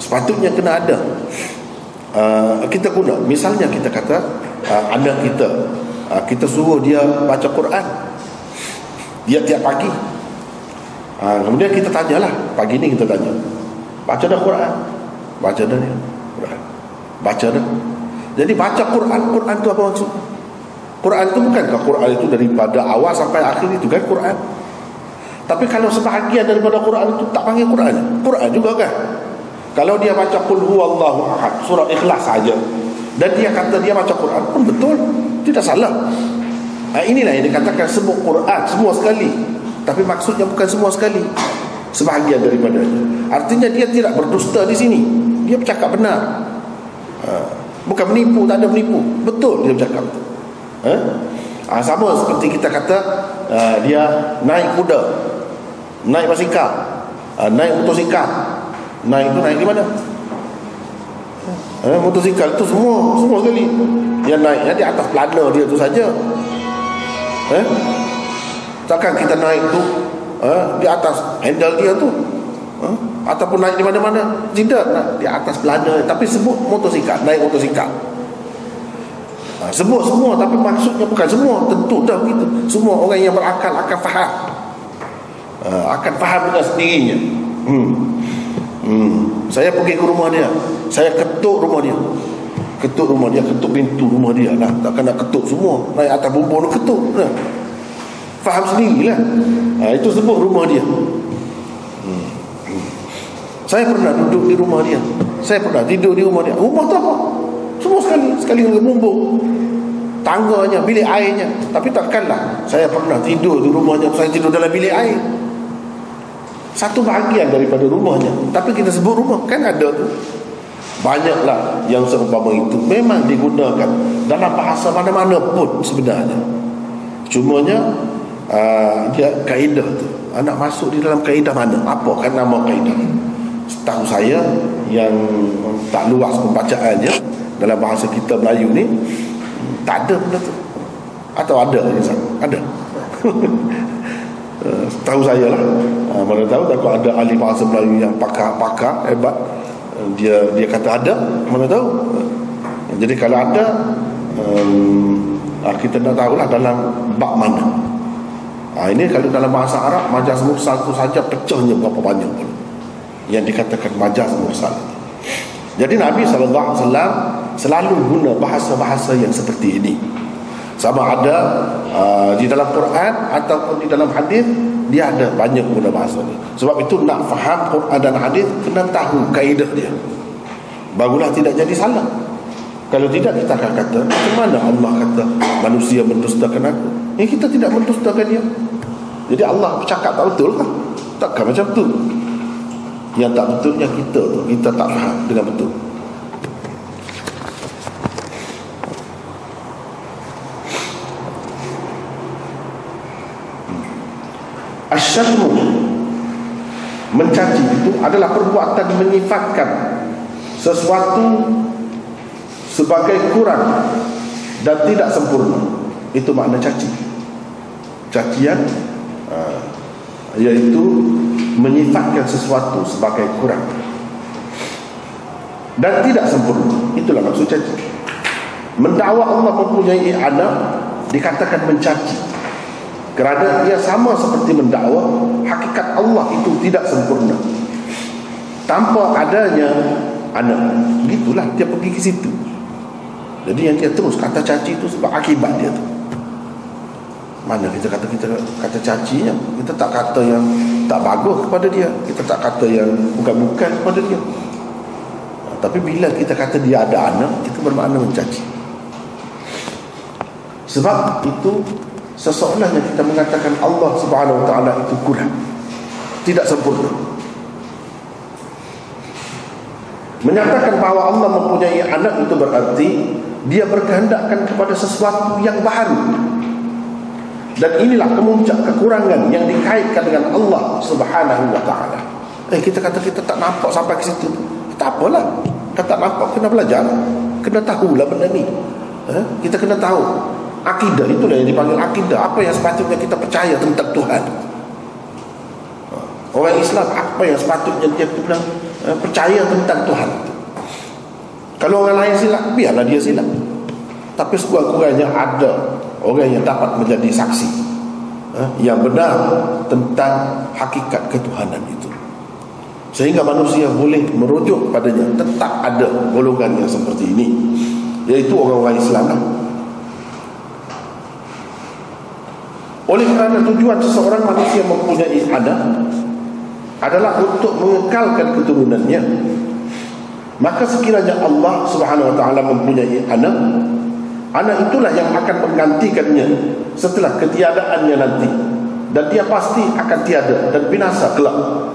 Sepatutnya kena ada uh, kita guna. Misalnya kita kata uh, anak kita ha, kita suruh dia baca Quran. Dia tiap pagi. Ha, kemudian kita tanyalah. Pagi ni kita tanya baca dah Quran? Baca dah dia Quran. Baca dah. Jadi baca Quran Quran tu apa maksud? Quran tu bukankah Quran itu daripada awal sampai akhir itu kan Quran? Tapi kalau sebahagian daripada Quran itu tak panggil Quran. Quran juga kan kalau dia baca Qul huwallahu ahad surah ikhlas saja dan dia kata dia baca Quran pun betul tidak salah. Ha, inilah yang dikatakan semua Quran semua sekali. Tapi maksudnya bukan semua sekali sebahagian daripada artinya dia tidak berdusta di sini. Dia bercakap benar. Ha, bukan menipu tak ada menipu. Betul dia bercakap. Ha? Ha, sama seperti kita kata uh, dia naik kuda naik basikal uh, naik motosikal naik itu naik di mana? Eh, motosikal tu semua semua sekali. Yang naik ya, di atas pelana dia tu saja. Eh? takkan kita naik tu eh, di atas handle dia tu? Eh? ataupun naik di mana-mana? Tidak nak. Di atas pelana tapi sebut motosikal naik motosikal. Ha, sebut semua tapi maksudnya bukan semua. Tentu dah begitu. Semua orang yang berakal akan faham. Ha, akan faham dengan sendirinya. Hmm. Hmm. Saya pergi ke rumah dia. Saya ketuk rumah dia. Ketuk rumah dia Ketuk pintu rumah dia lah. Takkan nak ketuk semua. Naik atas bumbung ketuk lah. Faham sendiri lah ha, Itu sebut rumah dia. Hmm. Saya pernah duduk di rumah dia. Saya pernah tidur di rumah dia. Rumah tu apa? Semua sekali Sekali dengan bumbung. Tangganya, bilik airnya. Tapi takkanlah. Saya pernah tidur di rumahnya Saya tidur dalam bilik air satu bahagian daripada rumahnya. Tapi kita sebut rumah kan ada tu. Banyaklah yang seumpama itu. Memang digunakan dalam bahasa mana-mana pun sebenarnya. Cumanya uh, dia kaedah tu. Anak masuk di dalam kaedah mana? Apa kan nama kaedah? Setahu saya yang tak luas pembacaannya dalam bahasa kita Melayu ni tak ada benda tu. Atau ada ada Uh, tahu saya lah. Uh, mana tahu tak ada ahli bahasa Melayu yang pakar-pakar hebat. Uh, dia dia kata ada mana tahu. Uh, jadi kalau ada um, uh, kita nak tahulah dalam bab mana. Uh, ini kalau dalam bahasa Arab majaz mursal tu saja pecahnya berapa banyak pun. Yang dikatakan majaz mursal. Jadi Nabi SAW selalu guna bahasa-bahasa yang seperti ini sama ada uh, di dalam Quran ataupun di dalam hadis dia ada banyak guna bahasa ni. Sebab itu nak faham Quran dan hadis kena tahu kaedah dia. Barulah tidak jadi salah. Kalau tidak kita akan kata macam mana Allah kata manusia mendustakan aku? Ya, kita tidak mendustakan dia. Jadi Allah bercakap tak betul kan takkan macam tu. Yang tak betulnya kita tu kita tak faham dengan betul Asyadmu Mencaci itu adalah perbuatan menyifatkan Sesuatu Sebagai kurang Dan tidak sempurna. Itu makna caci. Cacian uh, Iaitu Menyifatkan sesuatu sebagai kurang Dan tidak sempurna. Itulah maksud caci. Mendakwa Allah mempunyai anak Dikatakan mencaci kerana ia sama seperti mendakwa Hakikat Allah itu tidak sempurna. Tanpa adanya anak. Begitulah dia pergi ke situ. Jadi yang dia terus kata caci itu sebab akibat dia tu. Mana kita kata kita kata cacinya? Kita tak kata yang tak bagus kepada dia. Kita tak kata yang bukan-bukan kepada dia. Tapi bila kita kata dia ada anak Itu bermakna mencaci. Sebab itu seseorang yang kita mengatakan Allah Subhanahu wa taala itu kurang tidak sempurna. Menyatakan bahawa Allah mempunyai anak itu berarti dia berkehendakkan kepada sesuatu yang baru. Dan inilah kemuncak kekurangan yang dikaitkan dengan Allah Subhanahu wa taala. Eh kita kata kita tak nampak sampai ke situ. Tak apalah. Kita tak nampak kena belajar kena tahulah benda ni. Eh? kita kena tahu Akidah itulah yang dipanggil akidah. Apa yang sepatutnya kita percaya tentang Tuhan? Orang Islam apa yang sepatutnya dia bilang eh, Percaya tentang Tuhan? Kalau orang lain silap Biarlah dia silap. Tapi sekurang-kurangnya ada Orang yang dapat menjadi saksi eh, Yang benar Tentang hakikat ketuhanan itu. Sehingga manusia boleh merujuk padanya. Tetap ada golongan yang seperti ini Iaitu orang-orang Islam lah. Oleh kerana tujuan seseorang manusia mempunyai anak adalah untuk mengekalkan keturunannya. Maka sekiranya Allah Subhanahu wa taala mempunyai anak, anak itulah yang akan menggantikannya setelah ketiadaannya nanti. Dan dia pasti akan tiada dan binasa kelak.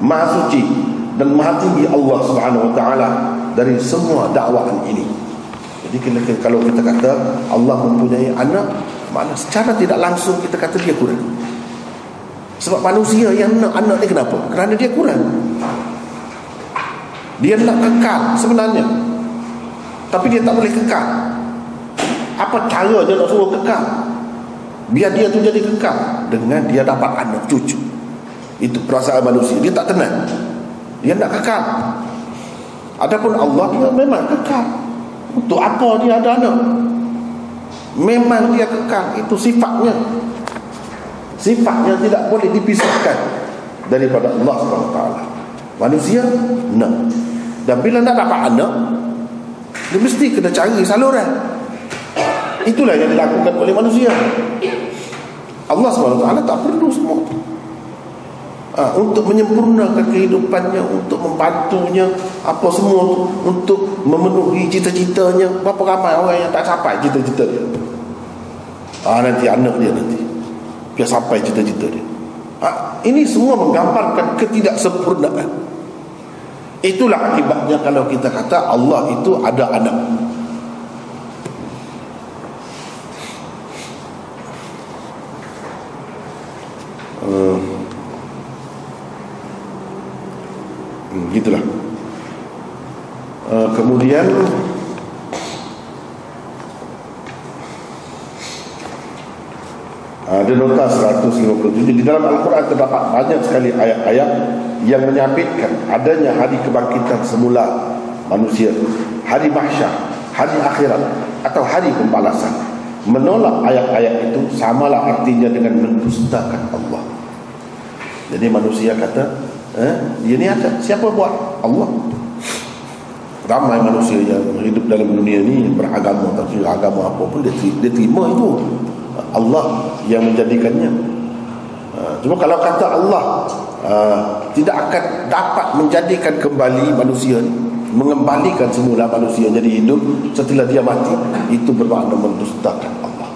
Maha suci dan maha tinggi Allah Subhanahu wa taala dari semua dakwaan ini. Jadi kalau kita kata Allah mempunyai anak, Makna secara tidak langsung kita kata dia kurang. Sebab manusia yang nak anak ni kenapa? Kerana dia kurang. Dia nak kekal sebenarnya. Tapi dia tak boleh kekal. Apa cara dia nak suruh kekal? Biar dia tu jadi kekal. Dengan dia dapat anak cucu. Itu perasaan manusia. Dia tak tenang. Dia nak kekal. Adapun Allah dia memang kekal. Untuk apa dia ada anak? Memang dia kekal Itu sifatnya. Sifatnya tidak boleh dipisahkan Daripada Allah SWT Manusia Nak. Dan bila nak dapat anak Dia mesti kena cari saluran. Itulah yang dilakukan oleh manusia. Allah SWT tak perlu semua ha, untuk menyempurnakan kehidupannya untuk membantunya apa semua tu untuk memenuhi cita-citanya. Berapa ramai orang yang tak capai cita-cita dia? Ha, nanti anak dia nanti. Biar sampai cita-cita dia. Ha, ini semua menggambarkan ketidaksempurnaan. Itulah akibatnya kalau kita kata Allah itu ada anak uh, hmm, gitulah uh, kemudian ada nota 157 di dalam Al-Quran terdapat banyak sekali ayat-ayat yang menyabitkan adanya hari kebangkitan semula manusia hari mahsyar hari akhirat atau hari pembalasan. Menolak ayat-ayat itu samalah artinya dengan mendustakan Allah. Jadi manusia kata eh, dia ni ada. Siapa buat? Allah ramai manusia yang hidup dalam dunia ni beragama tapi agama apa pun dia, dia terima itu. Allah yang menjadikannya. Ha, cuma kalau kata Allah uh, tidak akan dapat menjadikan kembali manusia mengembalikan semula manusia jadi hidup setelah dia mati itu bermakna mendustakan Allah.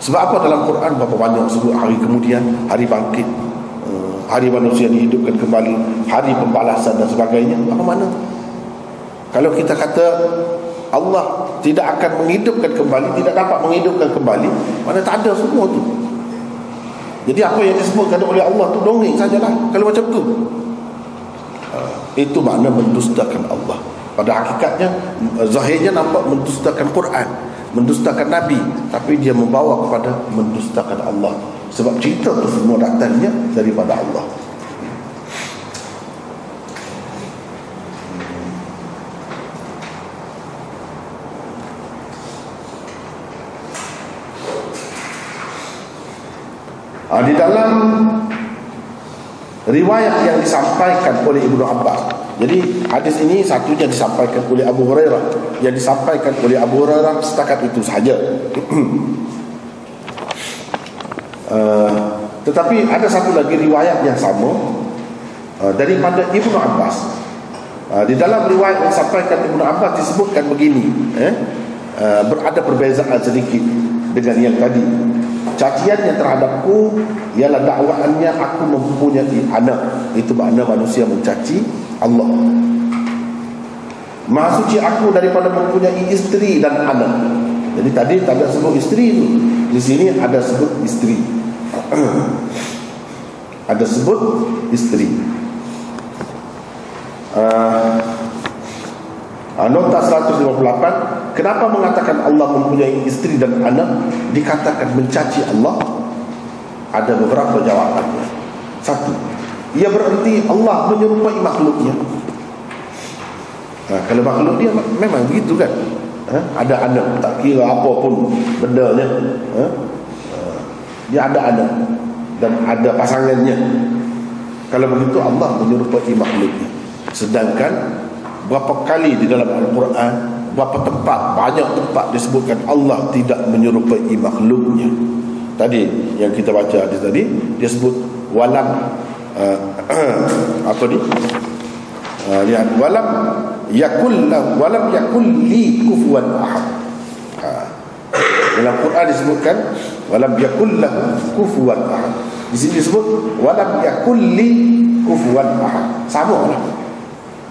Sebab apa dalam Quran berapa banyak sebut hari kemudian hari bangkit hari manusia dihidupkan kembali hari pembalasan dan sebagainya. Apa mana kalau kita kata Allah tidak akan menghidupkan kembali tidak dapat menghidupkan kembali mana tak ada semua tu. Jadi apa yang disebutkan oleh Allah tu dongeng sajalah. Kalau macam tu. Uh, itu makna mendustakan Allah. Pada hakikatnya zahirnya nampak mendustakan Quran mendustakan Nabi tapi dia membawa kepada mendustakan Allah. Sebab cerita tu semua datangnya daripada Allah Ha, di dalam riwayat yang disampaikan oleh Ibnu Abbas. Jadi hadis ini satunya disampaikan oleh Abu Hurairah, yang disampaikan oleh Abu Hurairah setakat itu sahaja. uh, tetapi ada satu lagi riwayat yang sama uh, daripada Ibnu Abbas. Uh, di dalam riwayat yang disampaikan Ibnu Abbas disebutkan begini, eh? uh, berada perbezaan sedikit dengan yang tadi caciannya terhadapku ialah dakwaannya aku mempunyai anak. Itu makna manusia mencaci Allah. Maha suci aku daripada mempunyai isteri dan anak. Jadi tadi tak ada sebut isteri itu di sini ada sebut isteri. Ada sebut isteri. Uh, Nota 158 Kenapa mengatakan Allah mempunyai isteri dan anak? Dikatakan mencaci Allah. Ada beberapa jawabannya. Satu Ia berarti Allah menyerupai makhluknya. Nah, Kalau makhluk dia memang begitu kan? Ha? Ada anak Tak kira apa pun bendanya. Ha? Dia ada anak Dan ada pasangannya. Kalau begitu Allah menyerupai makhluknya. Sedangkan berapa kali di dalam Al-Quran berapa tempat banyak tempat disebutkan Allah tidak menyerupai makhluknya. Tadi yang kita baca hadis tadi dia sebut walam uh, apa ni? Uh, walam yakul walam yakul li kufuwan ahad. Uh, dalam Quran disebutkan walam yakul kufuwan ahad. Di sini disebut walam yakul li kufuwan ahad. Sama lah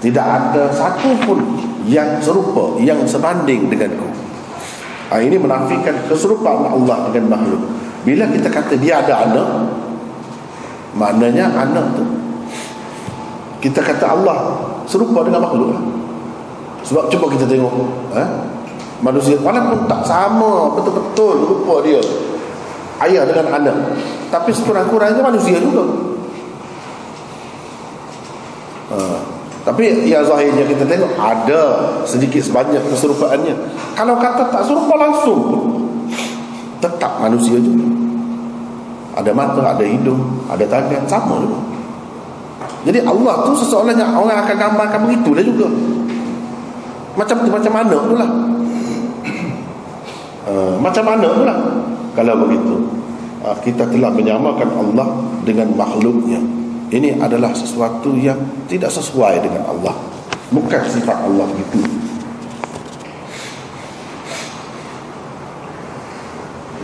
tidak ada satu pun yang serupa Yang sebanding denganku. Ha, Ini menafikan keserupaan Allah dengan makhluk. Bila kita kata dia ada anak Maknanya anak tu. Kita kata Allah serupa dengan makhluk. Sebab cuba kita tengok ha? Manusia walaupun tak sama Betul-betul rupa dia. Ayah dengan anak. Tapi sekurang-kurangnya manusia juga. Ha. Tapi yang zahirnya kita tengok ada sedikit sebanyak keserupaannya. Kalau kata tak serupa langsung tetap manusia juga. Ada mata, ada hidung, ada tangan, sama juga. Jadi Allah tu seseorang yang orang akan gambarkan begitu dia juga. Macam tu macam mana tu lah. Uh, macam mana tu lah. Kalau begitu. Uh, kita telah menyamakan Allah dengan makhluknya ini adalah sesuatu yang tidak sesuai dengan Allah. Bukan sifat Allah itu.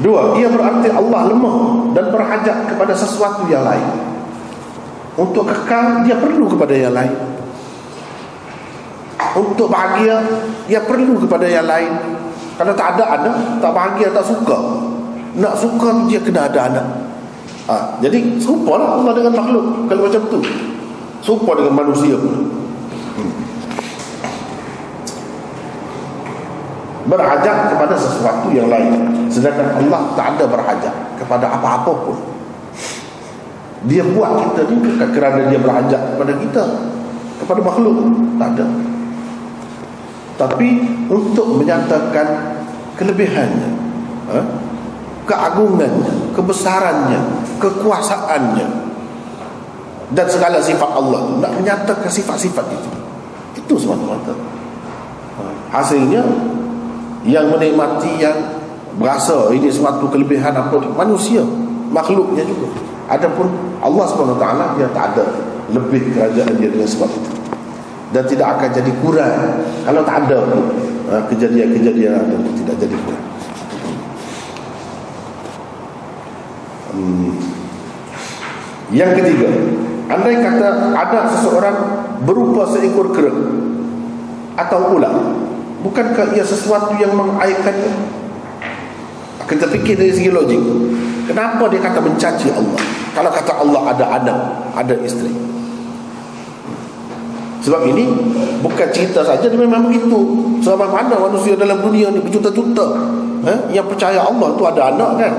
Dua ia berarti Allah lemah dan berhajat kepada sesuatu yang lain. Untuk kekal dia perlu kepada yang lain. Untuk bahagia dia perlu kepada yang lain. Kalau tak ada anak tak bahagia tak suka. Nak suka dia kena ada anak ha, Jadi serupa lah Allah dengan makhluk Kalau macam tu. Serupa dengan manusia pun. Hmm. Berhajat kepada sesuatu yang lain. Sedangkan Allah tak ada berhajat Kepada apa-apa pun. Dia buat kita ni Kerana dia berhajat kepada kita? Kepada makhluk? Tak ada. Tapi Untuk menyatakan Kelebihannya ha? Keagungannya, kebesarannya, kekuasaannya dan segala sifat Allah nak menyatakan sifat-sifat itu. Itu semata-mata. Hasilnya yang menikmati yang berasa ini suatu kelebihan apa manusia, makhluknya juga. Adapun Allah SWT dia tak ada lebih kerajaan dia dengan sebab itu. Dan tidak akan jadi kurang kalau tak ada ha, kejadian-kejadian ada tidak jadi kurang. Yang ketiga, andai kata ada seseorang berupa seekor kera atau ular, bukankah ia sesuatu yang mengaibkannya? Kita fikir dari segi logik. Kenapa dia kata mencaci Allah? Kalau kata Allah ada anak, ada isteri. Sebab ini bukan cerita saja dia memang begitu. Sebab mana manusia dalam dunia ni berjuta-juta eh, yang percaya Allah tu ada anak kan?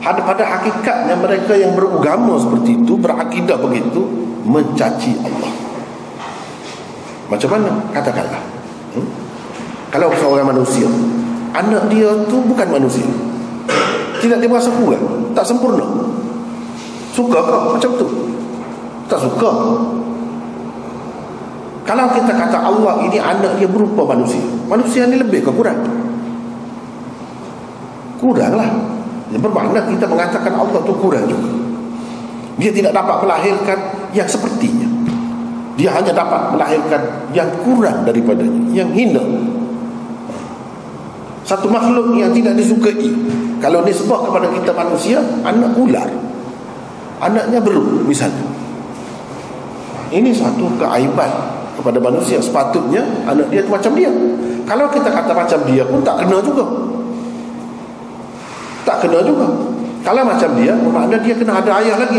Ada pada hakikatnya mereka yang beragama seperti itu, berakidah begitu, mencaci Allah. Macam mana? Katakanlah. Hmm? Kalau seorang manusia, anak dia tu bukan manusia. Tidak dia merasa kurang, tak sempurna. Suka kau macam tu? Tak suka. Kalau kita kata Allah ini anak dia berupa manusia Manusia ni lebih ke kurang? Kuranglah bermakna kita mengatakan Allah tu kurang juga. Dia tidak dapat melahirkan yang sepertinya. Dia hanya dapat melahirkan yang kurang daripadanya Yang hina. Satu makhluk yang tidak disukai. Kalau disebut kepada kita manusia Anak ular. Anaknya belum misalnya. Ini satu keaiban kepada manusia. Sepatutnya anak dia tu macam dia. Kalau kita kata macam dia pun tak kena juga tak kena juga. Kalau macam dia makna dia kena ada ayah lagi.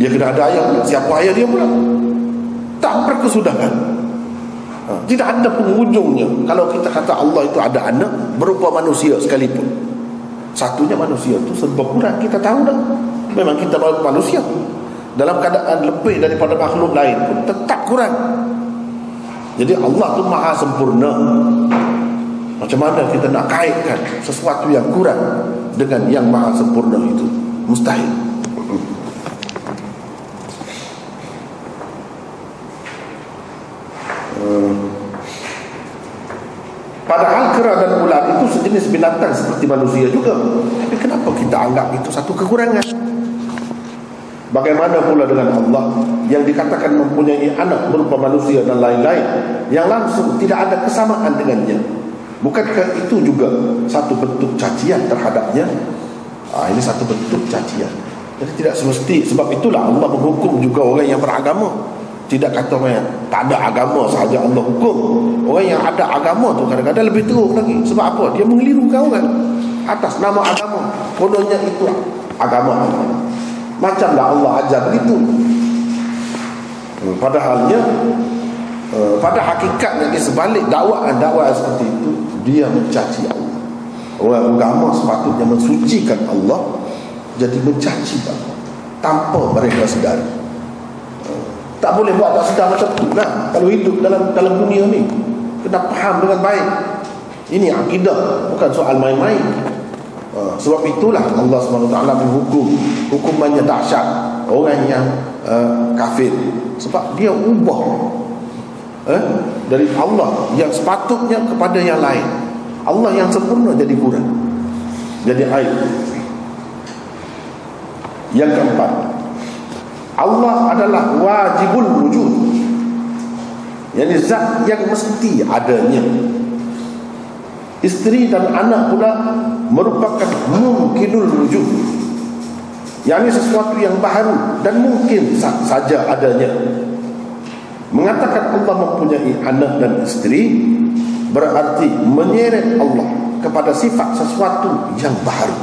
Dia kena ada ayah siapa ayah dia pula? Tak berkesudahan. Ha. tidak ada penghujungnya kalau kita kata Allah itu ada anak berupa manusia sekalipun. Satunya manusia itu sebab kurang. Kita tahu dah. Memang kita manusia. Dalam keadaan lebih daripada makhluk lain pun tetap kurang. Jadi Allah tu maha sempurna macam mana kita nak kaitkan sesuatu yang kurang dengan yang maha sempurna itu mustahil hmm. Padahal kera dan ular itu sejenis binatang seperti manusia juga Tapi kenapa kita anggap itu satu kekurangan Bagaimana pula dengan Allah yang dikatakan mempunyai anak berupa manusia dan lain-lain yang langsung tidak ada kesamaan dengannya. Bukankah itu juga satu bentuk cacian terhadapnya? Ah, ini satu bentuk cacian. Jadi tidak semesti sebab itulah Allah menghukum juga orang yang beragama. Tidak kata orang tak ada agama sahaja Allah hukum. Orang yang ada agama tu kadang-kadang lebih teruk lagi. Sebab apa? Dia mengelirukan orang atas nama agama. Kononnya itu agama. Macamlah Allah ajar begitu hmm, Padahalnya uh, Pada hakikatnya di sebalik dakwaan-dakwaan seperti itu Dia mencaci Allah. Orang agama sepatutnya mensucikan Allah Jadi mencaci Allah. Tanpa mereka sedari. Tak boleh buat tak sedar macam tu. Nah, Kalau hidup dalam dalam dunia ni Kena faham dengan baik. Ini akidah Bukan soal main-main. Uh, sebab itulah Allah SWT menghukum hukumannya dahsyat. Orang yang uh, kafir. Sebab dia ubah uh, dari Allah yang sepatutnya kepada yang lain. Allah yang sempurna jadi kurang. Jadi aib yang keempat. Allah adalah wajibul wujud. Yang zat yang mesti adanya. Isteri dan anak pula merupakan mungkinul wujud. Yang sesuatu yang baru dan mungkin saja adanya mengatakan Allah mempunyai anak dan isteri berarti menyeret Allah kepada sifat sesuatu yang baru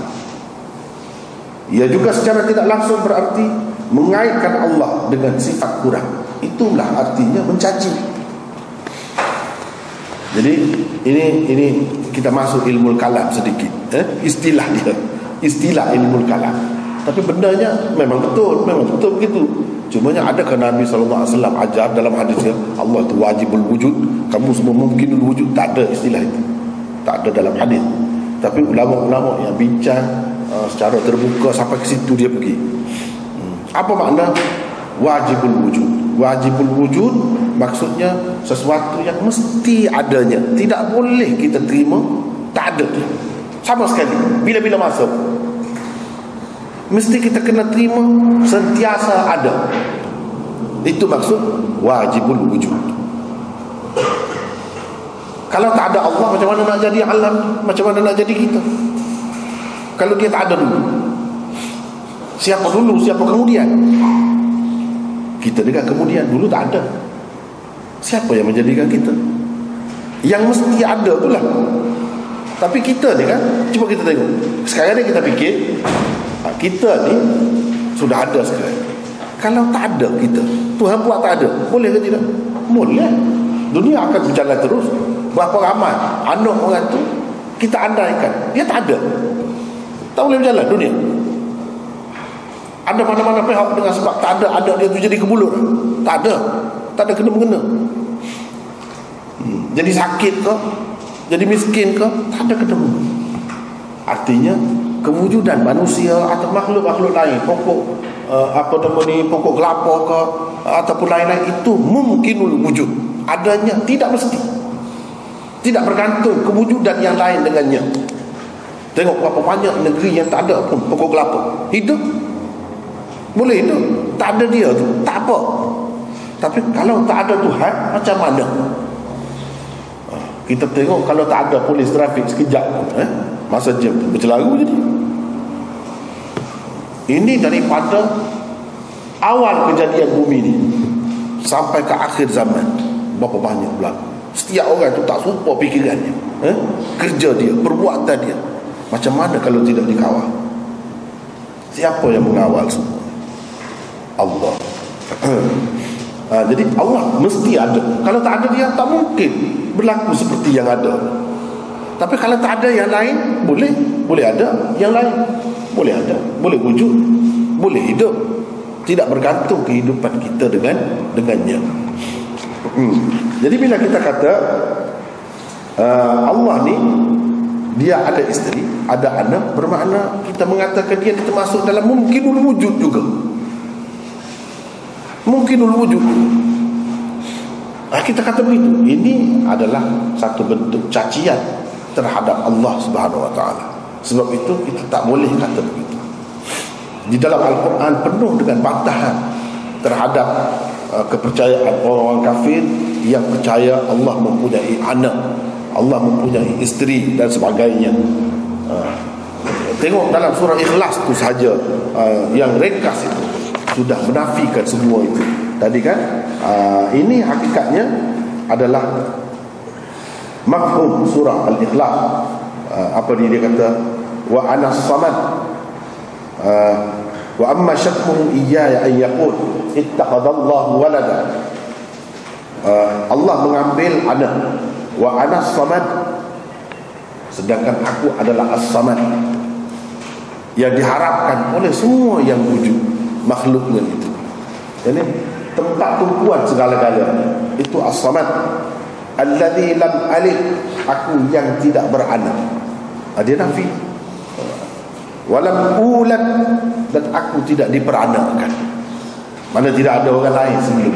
ia juga secara tidak langsung berarti mengaitkan Allah dengan sifat kurang itulah artinya mencaci jadi ini ini kita masuk ilmu kalam sedikit. Eh? Istilah dia. Istilah ilmu kalam. Tapi bendanya memang betul, memang betul begitu. Cuma ada ke Nabi SAW ajar dalam hadisnya Allah itu wajibul wujud. Kamu semua mungkin wujud. Tak ada istilah itu. Tak ada dalam hadis. Tapi ulama-ulama yang bincang uh, Secara terbuka sampai ke situ dia pergi. Hmm. Apa makna? Wajibul wujud. Wajibul wujud maksudnya sesuatu yang mesti adanya. Tidak boleh kita terima tak ada. Sama sekali. Bila-bila masuk mesti kita kena terima sentiasa ada. Itu maksud wajibul wujud. Kalau tak ada Allah macam mana nak jadi alam? Macam mana nak jadi kita? Kalau dia tak ada dulu Siapa dulu, siapa kemudian? Kita dengan kemudian Dulu tak ada. Siapa yang menjadikan kita? Yang mesti ada tu lah. Tapi kita ni kan Cuba kita tengok. Sekarang ni kita fikir Kita ni Sudah ada sekarang. Kalau tak ada kita Tuhan buat tak ada Boleh ke tidak? Boleh. Dunia akan berjalan terus. Berapa ramai Anak orang tu Kita andaikan Dia tak ada. Tak boleh berjalan dunia. Ada mana-mana pihak dengan sebab tak ada anak dia tu jadi kebulut. Tak ada. Tak ada kena-mengena. Hmm. jadi sakit ke? Jadi miskin ke? Tak ada kena-mengena. Artinya kewujudan manusia atau makhluk-makhluk lain pokok uh, apa nama ni pokok kelapa ke ataupun lain-lain itu mungkin wujud. Adanya tidak mesti. Tidak bergantung kewujudan yang lain dengannya. Tengok berapa banyak negeri yang tak ada pun pokok kelapa. Hidup. Boleh itu Tak ada dia tu. Tak apa. Tapi kalau tak ada Tuhan Macam mana? Ha, Kita tengok Kalau tak ada polis trafik sekejap eh, Masa tu Bercelaru jadi Ini daripada Awal kejadian bumi ni Sampai ke akhir zaman. Berapa banyak berlaku. Setiap orang tu tak suka fikirannya. Eh? Kerja dia Perbuatan dia. Macam mana kalau tidak dikawal? Siapa yang mengawal semua? Allah. Ha, Jadi Allah mesti ada. Kalau tak ada dia tak mungkin Berlaku seperti yang ada Tapi kalau tak ada yang lain Boleh. Boleh ada yang lain. Boleh ada. Boleh wujud. Boleh hidup. Tidak bergantung kehidupan kita dengan Dengannya. Hmm. Jadi bila kita kata uh, Allah ni dia ada isteri, ada anak Bermakna kita mengatakan dia termasuk dalam mungkin wujud juga. Mungkinul wujud. Nah, kita kata begitu. Ini adalah satu bentuk cacian terhadap Allah Subhanahu wa taala. Sebab itu kita tak boleh kata begitu. Di dalam al-Quran penuh dengan bantahan terhadap uh, kepercayaan orang-orang kafir yang percaya Allah mempunyai anak Allah mempunyai isteri dan sebagainya. Uh, tengok dalam surah ikhlas tu saja uh, yang ringkas itu sudah menafikan semua itu. Tadi kan uh, ini hakikatnya adalah mafhum surah al-ikhlas. Uh, apa dia, dia kata? Wa ana samad. Uh, wa amma syakmuhu iyaya an yaqul ittaqadallahu walada. Uh, Allah mengambil anak wa ana samad. Sedangkan aku adalah as-samad. Yang diharapkan oleh semua yang wujud makhluknya itu. Jadi tempat tumpuan segala-galanya itu as-samad alladhi lam alif. Aku yang tidak beranak. Ah, dia nafi. Walam ulad dan aku tidak diperanakkan. Mana tidak ada orang lain sebelum.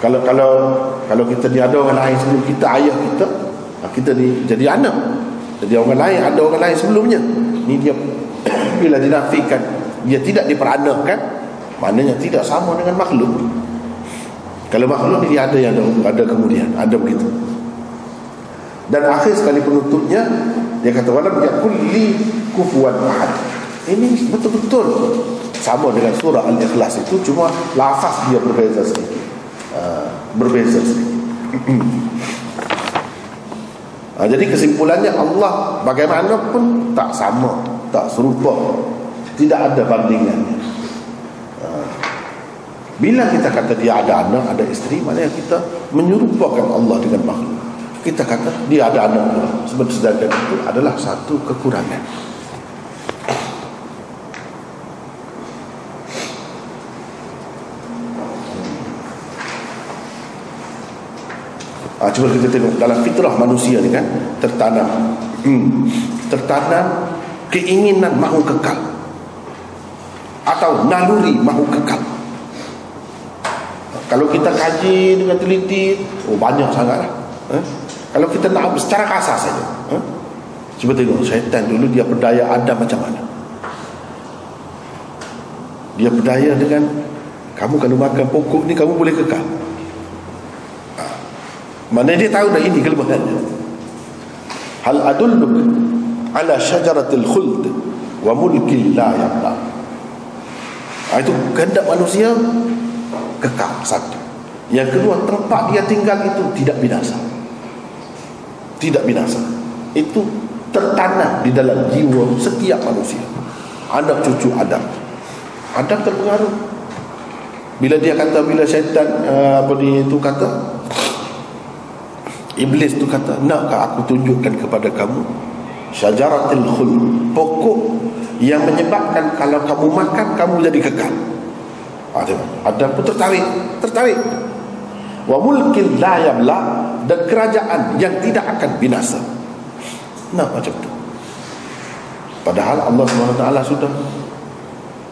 Kalau kalau kalau kita ni ada orang lain sebelum kita ayah kita ah, kita ni jadi anak. Jadi orang lain ada orang lain sebelumnya. Ni dia bila dinafikan dia tidak diperanakan maknanya tidak sama dengan makhluk kalau makhluk dia ada yang ada, ada kemudian ada begitu. Dan akhir sekali penutupnya dia kata walam yakul li kufuwan ahad. Ini betul-betul sama dengan surah al-ikhlas itu cuma lafaz dia berbeza sedikit. Uh, berbeza sedikit. Uh, jadi kesimpulannya Allah bagaimanapun tak sama tak serupa. Tidak ada bandingannya. ha. Bila kita kata dia ada anak ada isteri maknanya kita menyerupakan Allah dengan makhluk. Kita kata dia ada anak pula. Sedangkan itu adalah satu kekurangan. Ha, cuba kita tengok dalam fitrah manusia ni kan tertanam. Hmm, tertanam keinginan mahu kekal. Atau naluri mahu kekal kalau kita kaji dengan teliti oh banyak sangat lah. Eh? kalau kita nak secara kasar saja eh? cuba tengok syaitan dulu dia berdaya Adam macam mana? Dia berdaya dengan kamu kalau makan pokok ni kamu boleh kekal. Mana dia tahu dah ini kelemahannya? Hal aduluk ala syajaratil khuld wa mulki la yabla ha, itu kehendak manusia kekal satu. Yang kedua tempat dia tinggal itu tidak binasa. Tidak binasa. Itu tertanam di dalam jiwa setiap manusia. Anak cucu Adam. Adam terpengaruh. Bila dia kata bila syaitan uh, apa dia itu kata iblis itu kata nakkah aku tunjukkan kepada kamu syajaratul khul pokok yang menyebabkan kalau kamu makan kamu jadi kekal ada Adam pun tertarik tertarik. Wa mulkin la yabla dan kerajaan yang tidak akan binasa. Nah macam tu. Padahal Allah SWT sudah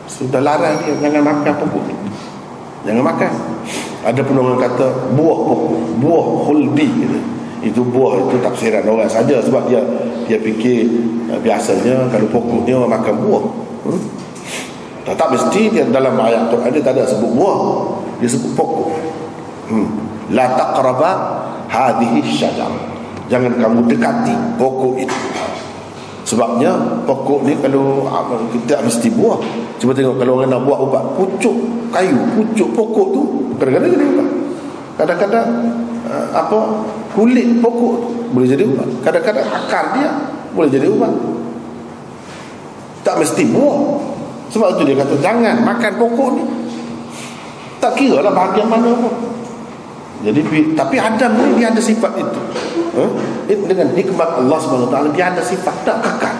sudah larang dia jangan makan pokok jangan makan. Ada pun orang kata buah pokok buah khuldi. Gitu. itu buah itu tafsiran orang saja sebab dia dia fikir biasanya kalau pokok ni orang makan buah. Hmm? Tak, tak mesti dia dalam ayat Quran dia tak ada sebut buah dia sebut pokok hmm. la taqraba hadhihi syajar jangan kamu dekati pokok itu Sebabnya pokok ni kalau kita mesti buah. Cuba tengok kalau orang nak buat ubat, pucuk kayu, pucuk pokok tu kadang-kadang jadi ubat. Kadang-kadang uh, apa kulit pokok tu boleh jadi ubat. Kadang-kadang akar dia boleh jadi ubat. Tak mesti buah. Sebab tu dia kata jangan makan pokok ni. Tak kira lah bahagian mana pun. Jadi tapi Adam ni dia ada sifat itu. Eh? Dengan nikmat Allah SWT dia ada sifat tak kekal.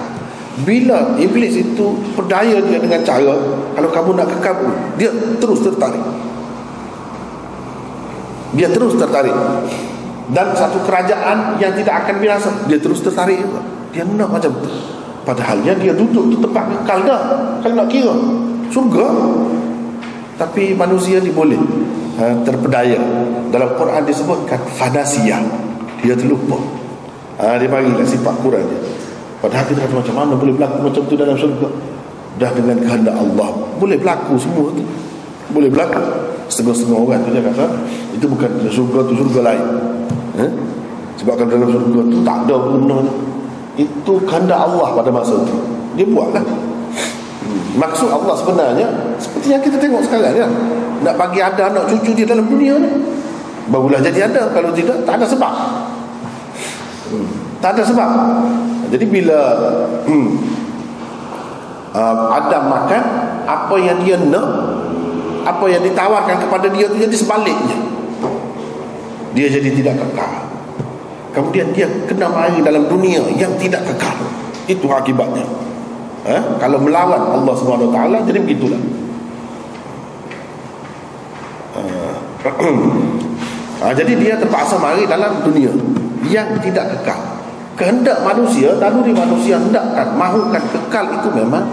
Bila iblis itu berdaya dia dengan cara kalau kamu nak kekal dia terus tertarik. Dia terus tertarik. Dan satu kerajaan yang tidak akan binasa dia terus tertarik juga. Dia nak macam tu. Padahalnya dia duduk di tempat kekal dah. Kalau nak kira? Surga. Tapi manusia ni boleh ha, terpedaya. Dalam Quran disebutkan fanasia dia terlupa. Ha, dia panggil sifat Quran dia. Padahal kita kata macam mana boleh berlaku macam tu dalam surga dah dengan kehendak Allah. Boleh berlaku semua tu. Boleh berlaku. Setengah-setengah orang tu dia kata itu bukan surga tu surga lain. Ha? sebab kalau dalam surga tu tak ada guna itu kehendak Allah pada masa tu. Dia buatlah. Maksud Allah sebenarnya Seperti yang kita tengok sekarang ya, Nak bagi ada anak cucu dia dalam dunia ni Barulah jadi ada Kalau tidak tak ada sebab. Hmm. Tak ada sebab. Jadi bila hmm, uh, Adam makan Apa yang dia nak Apa yang ditawarkan kepada dia itu Jadi sebaliknya. Dia jadi tidak kekal Kemudian dia kena mari dalam dunia Yang tidak kekal. Itu akibatnya. Eh? kalau melawan Allah taala jadi begitulah. Ha, jadi dia terpaksa mari dalam dunia yang tidak kekal. Kehendak manusia naluri manusia hendakkan mahukan kekal itu memang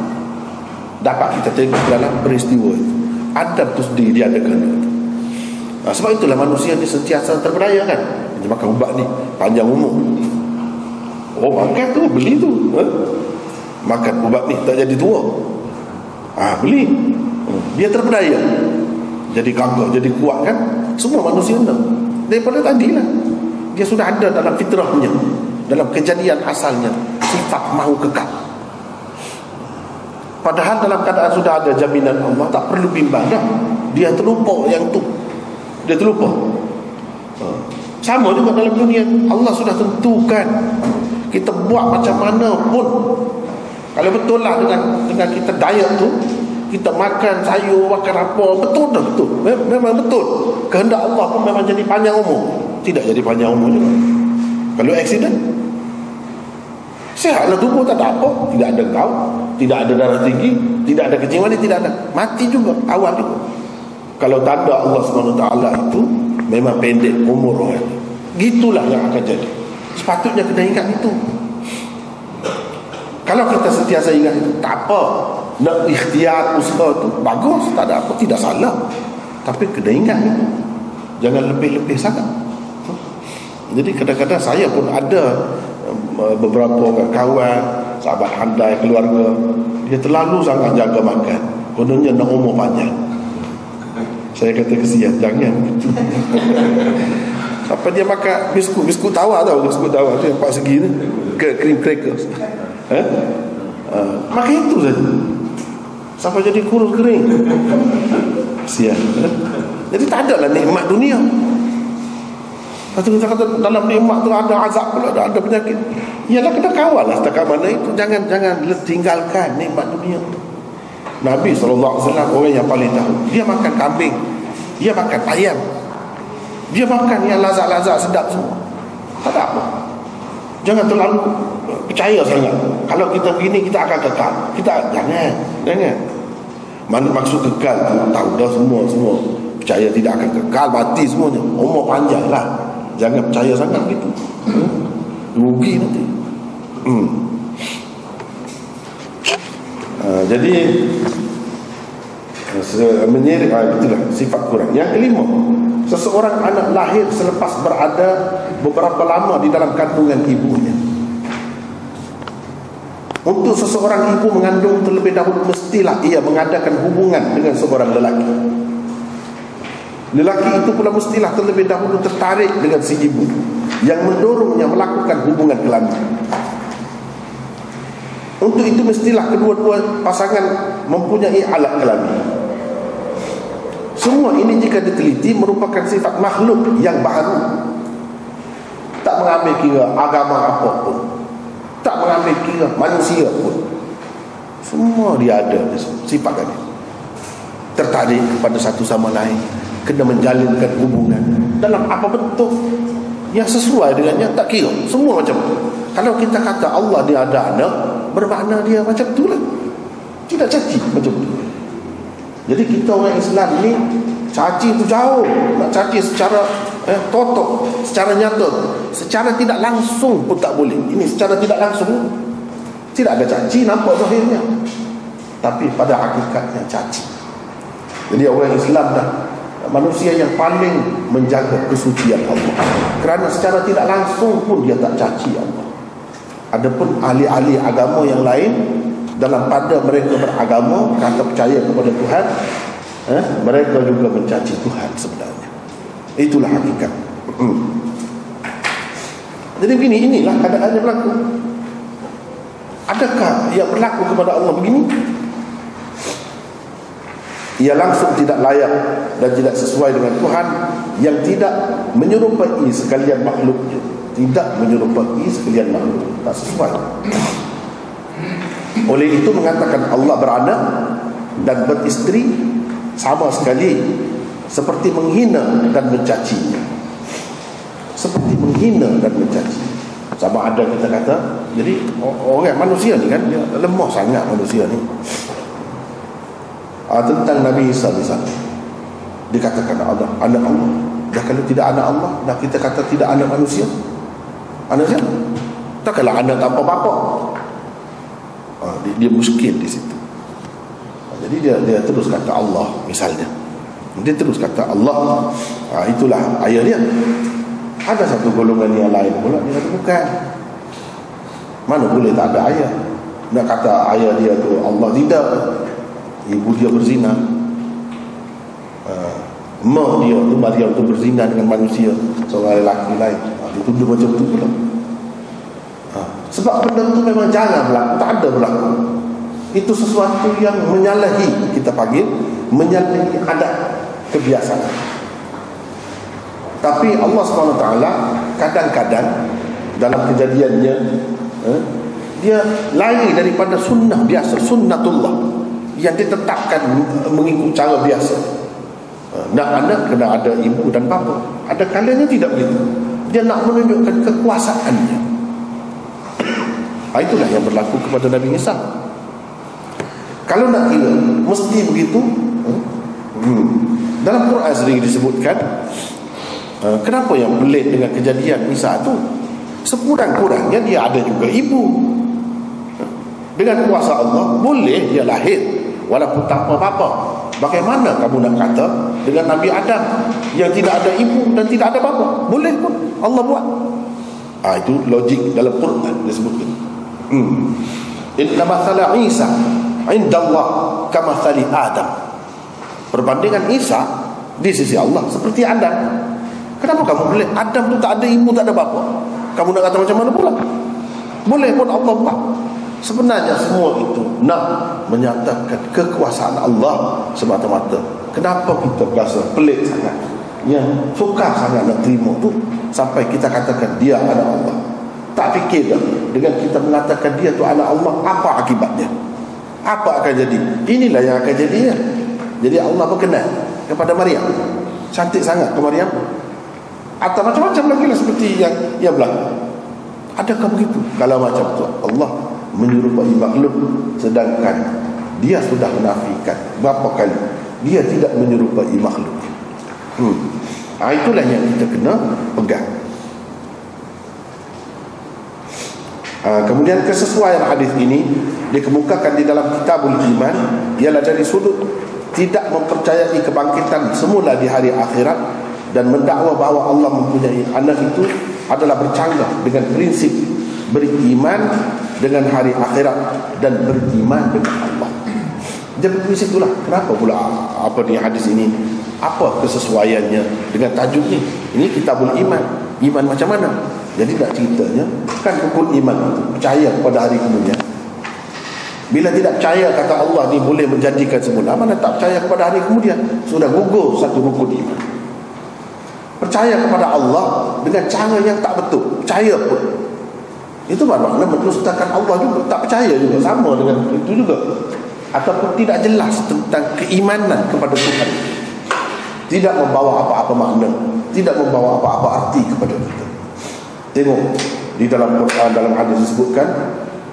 dapat kita tengok dalam peristiwa itu. Ada tu sendiri dia ada itu ha, sebab itulah manusia ni sentiasa terpedaya kan dia makan ubat ni panjang umur. Oh makan tu beli tu eh? makan ubat ni tak jadi tua. Ah beli. Dia terpedaya. Jadi gagah jadi kuat kan? Semua manusia nak. Daripada tadi lah. Dia sudah ada dalam fitrahnya. Dalam kejadian asalnya. Sifat mahu kekal. Padahal dalam keadaan sudah ada jaminan Allah tak perlu bimbang dah dia terlupa yang tu. Dia terlupa. Ah. Sama juga dalam dunia Allah sudah tentukan kita buat macam mana pun. Kalau betul lah dengan dengan kita diet tu kita makan sayur, makan apa betul dah betul. Memang betul. Kehendak Allah pun memang jadi panjang umur. Tidak jadi panjang umur juga. Kalau accident sihatlah tubuh tak ada apa. Tidak ada kau tidak ada darah tinggi tidak ada kencing manis tidak ada. Mati juga awal juga. Kalau tanda Allah SWT itu memang pendek umur orang. Gitulah yang akan jadi. Sepatutnya kena ingat itu. Kalau kita sentiasa ingat itu tak apa. Nak ikhtiar usaha tu bagus tak ada apa tidak salah. Tapi kena ingat itu. Jangan lebih-lebih sangat. Jadi kadang-kadang saya pun ada um, beberapa orang kawan sahabat handai keluarga dia terlalu sangat jaga makan. Kononnya nak umur panjang saya kata kesian jangan. Sampai dia makan biskut Biskut tawar tau Biskut tawar. Tu yang empat segi tu Ke cream crackers eh? Uh, makan itu saja. Sampai jadi kurus kering. Sial Jadi tak ada lah nikmat dunia. Lepas kita kata dalam nikmat tu ada azab pula ada, ada penyakit. Ialah kena kawal lah setakat mana itu. Jangan jangan tinggalkan nikmat dunia Nabi SAW orang yang paling tahu. Dia makan kambing. Dia makan ayam. Dia makan yang lazat-lazat sedap semua. Tak ada apa. Jangan terlalu percaya sangat. Kalau kita begini kita akan kekal. Kita jangan. Jangan. Mana maksud kekal tu? Tahu dah semua semua. Percaya tidak akan kekal Mati semuanya. Umur panjang lah. Jangan percaya sangat begitu. Hmm? Rugi nanti. Hmm. Uh, Jadi Menyirik uh, Itulah sifat kurang. Yang kelima Seseorang anak lahir selepas berada Beberapa lama di dalam kandungan ibunya. Untuk seseorang ibu mengandung terlebih dahulu Mestilah ia mengadakan hubungan Dengan seorang lelaki. Lelaki itu pula mestilah terlebih dahulu tertarik dengan si ibu Yang mendorongnya melakukan hubungan kelamin Untuk itu mestilah kedua-dua pasangan mempunyai alat kelamin Semua ini jika diteliti merupakan sifat makhluk yang baru. Tak mengambil kira agama apa pun. Tak mengambil kira manusia pun. Semua dia ada sifat ini Tertarik kepada satu sama lain. Kena menjalinkan hubungan dalam apa bentuk yang sesuai dengannya tak kira. Semua macam tu. Kalau kita kata Allah dia ada anak bermakna dia macam tu lah tidak caci macam tu. Jadi kita orang Islam ni caci tu jauh. Nak caci secara eh, totok secara nyata. Secara tidak langsung pun tak boleh. Ini secara tidak langsung tidak ada caci nampak zahirnya. Tapi pada hakikatnya caci. Jadi orang Islam dah manusia yang paling menjaga kesucian Allah. Kerana secara tidak langsung pun dia tak caci Allah adapun ahli-ahli agama yang lain dalam pada mereka beragama kata percaya kepada Tuhan eh, mereka juga mencaci Tuhan sebenarnya. Itulah hakikat. Hmm. jadi begini inilah keadaan yang berlaku. Adakah yang berlaku kepada Allah begini? Ia langsung tidak layak dan tidak sesuai dengan Tuhan yang tidak menyerupai sekalian makhluknya tidak menyerupai sekalian makhluk tak sesuai. Oleh itu mengatakan Allah beranak dan beristeri sama sekali seperti menghina dan mencaci. Seperti menghina dan mencaci. Sama ada kita kata jadi orang manusia ni kan dia lemah sangat manusia ni. Uh, tentang Nabi Isa misalnya dikatakan Allah anak Allah. Dah kalau tidak anak Allah dah kita kata tidak anak manusia anak siapa tak kalau anak tanpa bapa uh, dia, dia miskin di situ. Uh, jadi dia dia terus kata Allah misalnya. Dia terus kata Allah. Uh, itulah ayah dia. Ada satu golongan yang lain pula dia kata bukan. Mana boleh tak ada ayah nak kata ayah dia tu Allah tidak. Ibu dia berzina. Uh, mak dia tu Maria tu berzina dengan manusia seorang lelaki lain uh, dituduh macam tu pula. Uh, sebab benda tu memang jangan berlaku tak ada berlaku. Itu sesuatu yang menyalahi kita panggil menyalahi adat kebiasaan. Tapi Allah SWT kadang-kadang dalam kejadiannya eh, dia lari daripada sunnah biasa sunnatullah yang ditetapkan mengikut cara biasa. Ha, nak anak kena ada ibu dan bapa. Ada kalanya tidak begitu dia nak menunjukkan kekuasaannya ha, itulah yang berlaku kepada Nabi Isa kalau nak kira mesti begitu hmm. dalam Quran sendiri disebutkan ha, kenapa yang pelik dengan kejadian Isa itu sekurang-kurangnya dia ada juga ibu. Dengan kuasa Allah boleh dia lahir walaupun tak apa-apa bagaimana kamu nak kata dengan Nabi Adam yang tidak ada ibu dan tidak ada bapa? Boleh pun Allah buat. Ah itu logik dalam Quran disebutkan hmm. Inna mathala Isa inda Allah kama thali Adam. Perbandingan Isa di sisi Allah seperti Adam kenapa kamu boleh? Adam tu tak ada ibu tak ada bapa. Kamu nak kata macam mana pula? Boleh pun Allah buat Sebenarnya semua itu nak menyatakan kekuasaan Allah semata-mata. Kenapa kita berasa pelik sangat? Yang suka sangat nak terima tu sampai kita katakan dia anak Allah. Tak fikir dah dengan kita mengatakan dia tu anak Allah apa akibatnya? Apa akan jadi? Inilah yang akan jadi ya. Jadi Allah berkenan kepada Maryam. Cantik sangat ke Maryam. Atau macam-macam lagi lah seperti yang yang berlaku. Adakah begitu? Kalau macam tu Allah menyerupai makhluk sedangkan dia sudah menafikan berapa kali dia tidak menyerupai makhluk hmm. ha, itulah yang kita kena pegang ha, kemudian kesesuaian hadis ini dikemukakan di dalam kitabul iman ialah dari sudut tidak mempercayai kebangkitan semula di hari akhirat dan mendakwa bahawa Allah mempunyai anak itu adalah bercanggah dengan prinsip beriman dengan hari akhirat dan beriman dengan Allah. Jadi di situlah kenapa pula apa ni hadis ini apa kesesuaiannya dengan tajuk ni? Ini kitabul iman. Iman macam mana? Jadi nak ceritanya kan rukun iman itu percaya kepada hari kemudian. Bila tidak percaya kata Allah ni boleh menjadikan semula mana tak percaya kepada hari kemudian sudah gugur satu rukun iman. Percaya kepada Allah dengan cara yang tak betul. Percaya pun itu makna mendustakan Allah juga tak percaya juga sama dengan itu juga. Ataupun tidak jelas tentang keimanan kepada Tuhan. Tidak membawa apa-apa makna. Tidak membawa apa-apa arti kepada kita. Tengok di dalam Quran dalam hadis disebutkan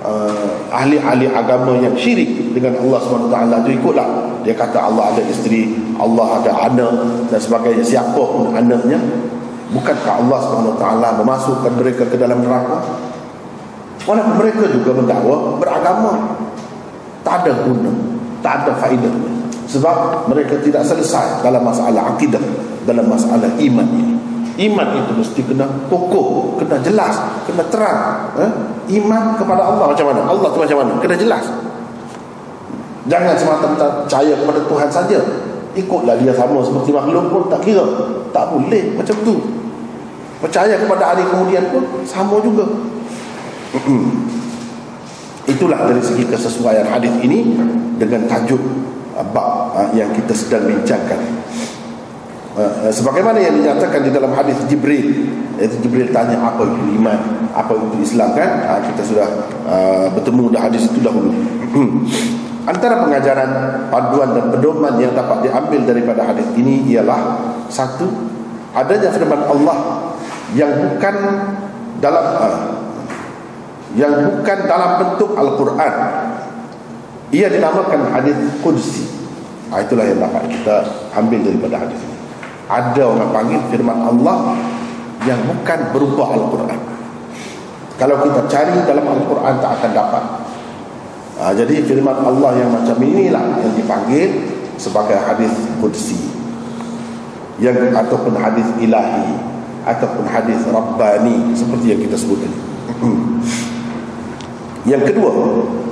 uh, ahli-ahli agama yang syirik dengan Allah SWT itu ikutlah. Dia kata Allah ada isteri Allah ada anak dan sebagainya. Siapa pun anaknya bukankah Allah SWT memasukkan mereka ke dalam neraka Walaupun mereka juga mendakwa beragama tak ada guna, tak ada faedah. Sebab mereka tidak selesai dalam masalah akidah, dalam masalah iman ini. Iman itu mesti kena kokoh, kena jelas, kena terang. Eh? Iman kepada Allah macam mana? Allah tu macam mana? Kena jelas. Jangan semata-mata percaya kepada Tuhan saja. Ikutlah dia sama seperti makhluk pun tak kira. Tak boleh macam tu. Percaya kepada hari kemudian pun sama juga. Itulah dari segi kesesuaian hadis ini dengan tajuk uh, bab uh, yang kita sedang bincangkan. Uh, sebagaimana yang dinyatakan di dalam hadis Jibril, iaitu Jibril tanya apa itu iman, apa itu Islam kan? Kita sudah bertemu dah hadis itu dahulu. Antara pengajaran paduan dan pedoman yang dapat diambil daripada hadis ini ialah satu adanya firman Allah yang bukan dalam yang bukan dalam bentuk Al-Quran. Ia dinamakan hadis Qudsi. Ha, itulah yang dapat kita ambil daripada hadis ini. Ada orang panggil firman Allah yang bukan berupa Al-Quran. Kalau kita cari dalam Al-Quran tak akan dapat. Ha, jadi firman Allah yang macam inilah yang dipanggil sebagai hadis Qudsi. Yang ataupun hadis ilahi ataupun hadis Rabbani seperti yang kita sebut tadi Yang kedua,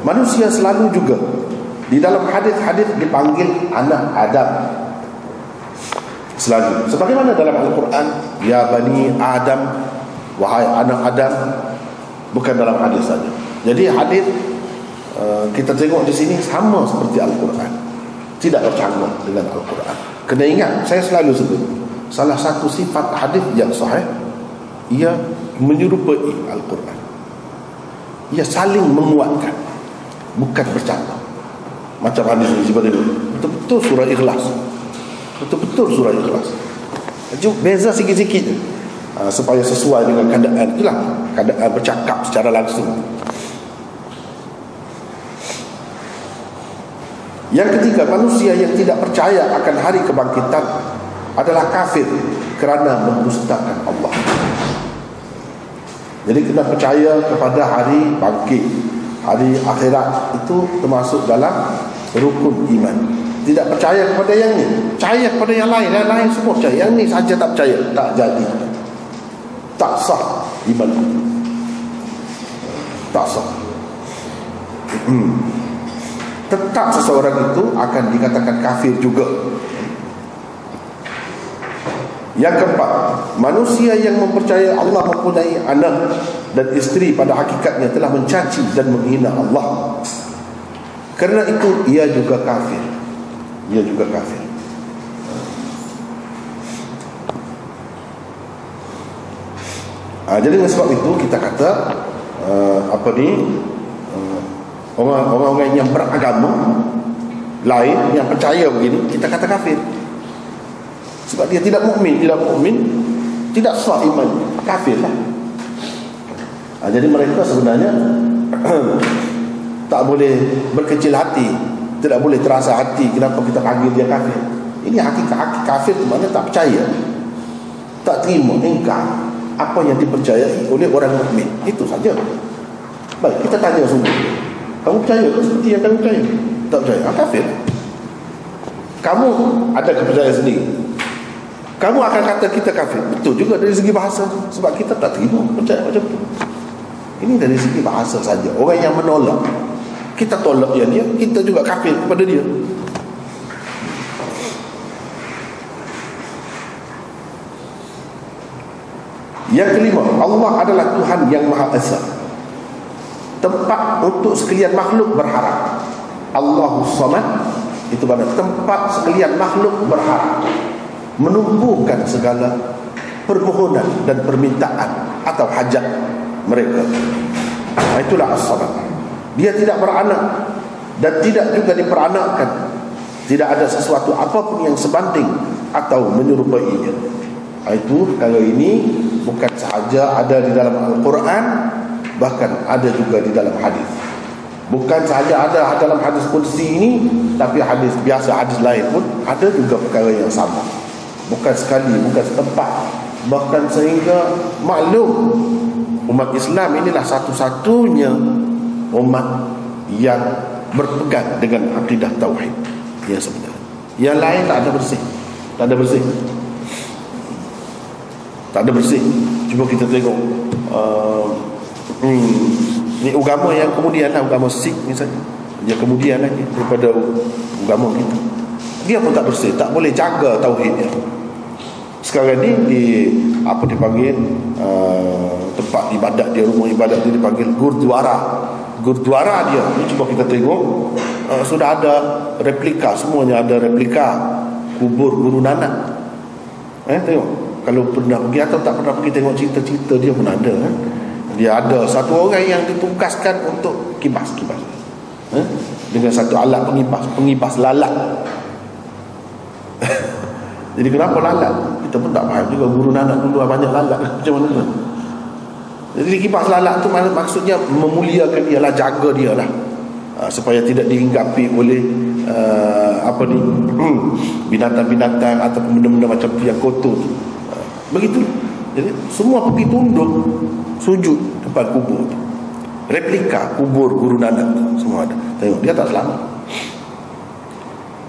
manusia selalu juga di dalam hadis-hadis dipanggil anak Adam. Selalu. Sebagaimana dalam Al-Quran, ya bani Adam, wahai anak Adam, bukan dalam hadis saja. Jadi hadis uh, kita tengok di sini sama seperti Al-Quran. Tidak bercanggah dengan Al-Quran. Kena ingat, saya selalu sebut salah satu sifat hadis yang sahih ia menyerupai Al-Quran ia saling menguatkan bukan bercanda. Macam hadis ini seperti itu. Betul-betul surah ikhlas. Betul-betul surah ikhlas. Cuma beza sikit-sikit uh, supaya sesuai dengan keadaan. Itulah keadaan bercakap secara langsung. Yang ketiga manusia yang tidak percaya akan hari kebangkitan adalah kafir kerana mendustakan Allah jadi kena percaya kepada hari bangkit Hari akhirat. Itu termasuk dalam rukun iman. Tidak percaya kepada yang ni Percaya kepada yang lain. Yang lain semua percaya. Yang ni saja tak percaya Tak jadi. Tak sah iman. Tak sah. Hmm. Tetap seseorang itu akan dikatakan kafir juga Yang keempat, manusia yang mempercayai Allah mempunyai anak dan isteri pada hakikatnya telah mencaci dan menghina Allah. Kerana itu ia juga kafir. Ia juga kafir. Ha, jadi dengan sebab itu kita kata uh, apa ni uh, orang-orang yang beragama lain yang percaya begini kita kata kafir. Sebab dia tidak mukmin, tidak mukmin, tidak sah iman, kafirlah. Ha, jadi mereka sebenarnya tak boleh berkecil hati, tidak boleh terasa hati kenapa kita panggil dia kafir. Ini hakikat hakikat kafir itu maknanya tak percaya. Tak terima, ingkar apa yang dipercayai oleh orang mukmin. Itu saja. Baik, kita tanya semua. Kamu percaya ke seperti yang kamu percaya? Tak percaya, ha, kafir. Kamu ada kepercayaan sendiri kamu akan kata kita kafir. Betul juga dari segi bahasa. Sebab kita tak terima. Percaya macam tu. Ini dari segi bahasa saja. Orang yang menolak kita tolak dia. Dia kita juga kafir kepada dia. Yang kelima Allah adalah Tuhan yang Maha Esa. Tempat untuk sekalian makhluk berharap. Allahu Samad itu pada tempat sekalian makhluk berharap menumbuhkan segala permohonan dan permintaan atau hajat mereka. Itulah as-salat. Dia tidak beranak dan tidak juga diperanakkan. Tidak ada sesuatu apapun yang sebanding atau menyerupainya. Itu kalau ini bukan sahaja ada di dalam Al-Quran bahkan ada juga di dalam hadis. Bukan sahaja ada dalam hadis kursi ini tapi hadis biasa hadis lain pun ada juga perkara yang sama bukan sekali bukan setempat. Bahkan sehingga maklum umat Islam inilah satu-satunya umat yang berpegang dengan akidah tauhid. Yang sebenarnya. Yang lain tak ada bersih. Tak ada bersih. Tak ada bersih. Cuba kita tengok uh, hmm, ni agama yang kemudian lah agama Sikh misalnya yang kemudian lagi daripada agama kita dia pun tak bersih tak boleh jaga tauhidnya. Sekarang ni di apa dipanggil uh, tempat ibadat dia rumah ibadat dia dipanggil gurdwara. Gurdwara dia. Ni cuba kita tengok. Uh, sudah ada replika semuanya ada replika. Kubur guru nanak. Eh tengok. Kalau pernah pergi atau tak pernah pergi tengok cerita-cerita dia pun ada kan dia ada satu orang yang ditugaskan untuk kibas kibas eh? dengan satu alat pengibas pengibas lalat jadi kenapa lalat? Kita pun tak faham juga. Guru nanak dulu banyak lalat. Macam mana? Tu jadi kipas lalat tu maksudnya memuliakan dia lah jaga dia lah. Uh, supaya tidak dihinggapi oleh uh, apa ni? Binatang-binatang atau benda-benda macam tu yang kotor tu. Begitu. Jadi semua pergi tunduk sujud depan kubur tu. Replika kubur guru nanak semua ada. Tengok dia tak selamat.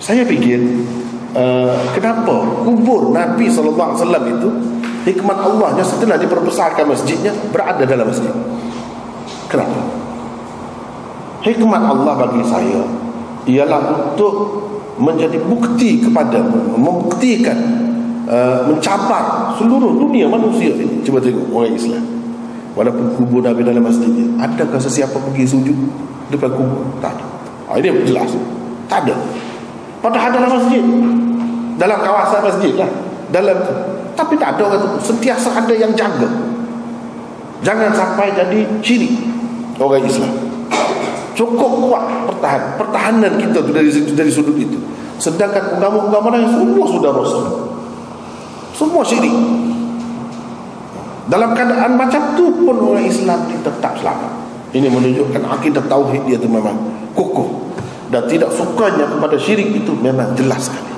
Saya fikir Uh, kenapa? Kubur Nabi SAW itu hikmat Allahnya setelah diperbesarkan masjidnya berada dalam masjid. Kenapa? Hikmat Allah bagi saya ialah untuk menjadi bukti kepada membuktikan uh, mencabar seluruh dunia manusia ini. Cuba tengok orang Islam. Walaupun kubur Nabi dalam masjidnya adakah sesiapa pergi sujud depan kubur? Tak ada. Ha, ini jelas. Tak ada Padahal dalam masjid. Dalam kawasan masjid lah. Dalam Tapi tak ada orang tu. Sentiasa ada yang jaga. Jangan sampai jadi ciri Orang Islam. Cukup kuat pertahan Pertahanan kita tu dari, dari sudut itu. Sedangkan agama-agama lain Semua sudah rosak Semua syirik. Dalam keadaan macam tu pun Orang Islam tetap selamat. Ini menunjukkan akidah tauhid dia tu memang Kukuh dan tidak sukanya kepada syirik itu memang jelas sekali.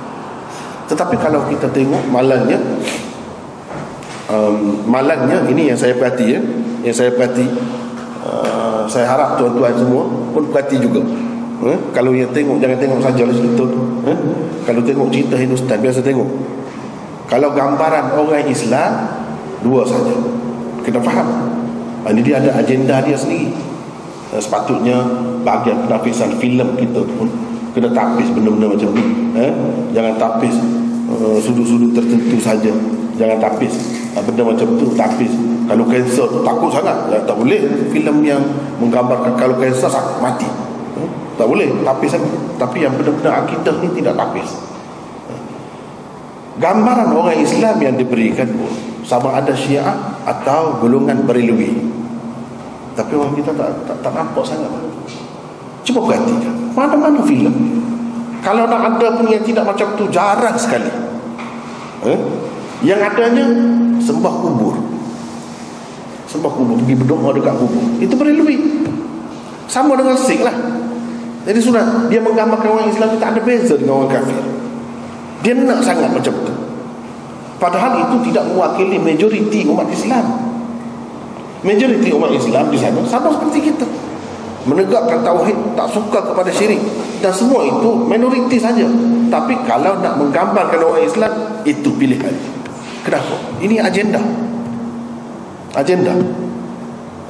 Tetapi kalau kita tengok malangnya um, malangnya ini yang saya perhati ya. Yang saya perhati uh, saya harap tuan-tuan semua pun perhati juga eh? kalau yang tengok jangan tengok saja lah cerita eh? kalau tengok cerita Hindustan biasa tengok. Kalau gambaran orang Islam dua saja. Kita faham. Ini dia ada agenda dia sendiri Eh, sepatutnya bahagian penafisan filem kita pun kena tapis benda-benda macam ni. Eh? jangan tapis uh, sudut-sudut tertentu saja. Jangan tapis uh, benda macam tu tapis. Kalau kanser tu takut sangat. Ya, tak boleh filem yang menggambarkan kalau kanser mati. Hmm? tak boleh tapis sangat tapi yang benda-benda akidah ni tidak tapis. Gambaran orang Islam yang diberikan pun sama ada syiah atau golongan berilwi tapi orang kita tak, tak, tak nampak sangat. Cuba perhatikan mana-mana filem. Kalau nak ada pun yang tidak macam tu jarang sekali. Eh? yang adanya sembah kubur. Sembah kubur. Pergi berdoa dekat kubur. Itu berilwi sama dengan Sikh lah. Jadi sudah dia menggambarkan orang Islam tak ada beza dengan orang kafir. Dia nak sangat macam tu. Padahal itu tidak mewakili majoriti umat Islam majoriti umat Islam di sana sama seperti kita. Menegakkan tauhid tak suka kepada syirik. Dan semua itu minoriti saja. Tapi kalau nak menggambarkan orang Islam itu pilihan. Kenapa? Ini agenda. Agenda.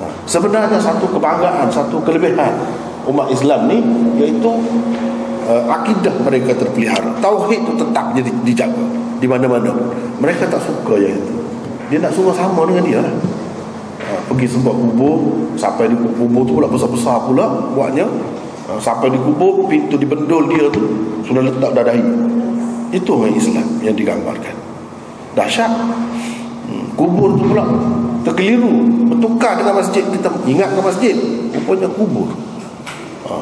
Ha. sebenarnya satu kebanggaan satu kelebihan umat Islam ni iaitu uh, akidah mereka terpelihara. Tauhid itu tetap jadi dijaga di mana-mana. Mereka tak suka yang itu. Dia nak suruh sama dengan dia lah Ha, pergi sembah kubur sampai di kubur tu pula besar-besar pula buatnya. Ha, sampai di kubur pintu dibendul dia tu sudah letak dadahi itu orang Islam yang digambarkan. Dahsyat. Hmm, kubur tu pula terkeliru bertukar dengan masjid. Kita ingat ke masjid? Rupanya kubur. Ha.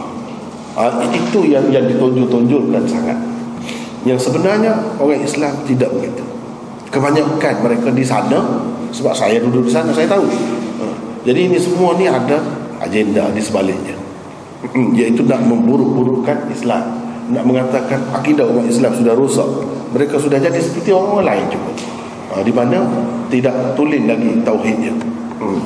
Ha, itu yang yang ditonjol-tonjolkan sangat. Yang sebenarnya orang Islam tidak begitu. Kebanyakan mereka di sana sebab saya duduk di sana saya tahu. Ha. jadi ini semua ni ada agenda di sebaliknya. Iaitu nak memburuk-burukkan Islam. Nak mengatakan akidah umat Islam sudah rosak. Mereka sudah jadi seperti orang, -orang lain juga. Ha, di mana tidak tulen lagi tauhidnya. Hmm.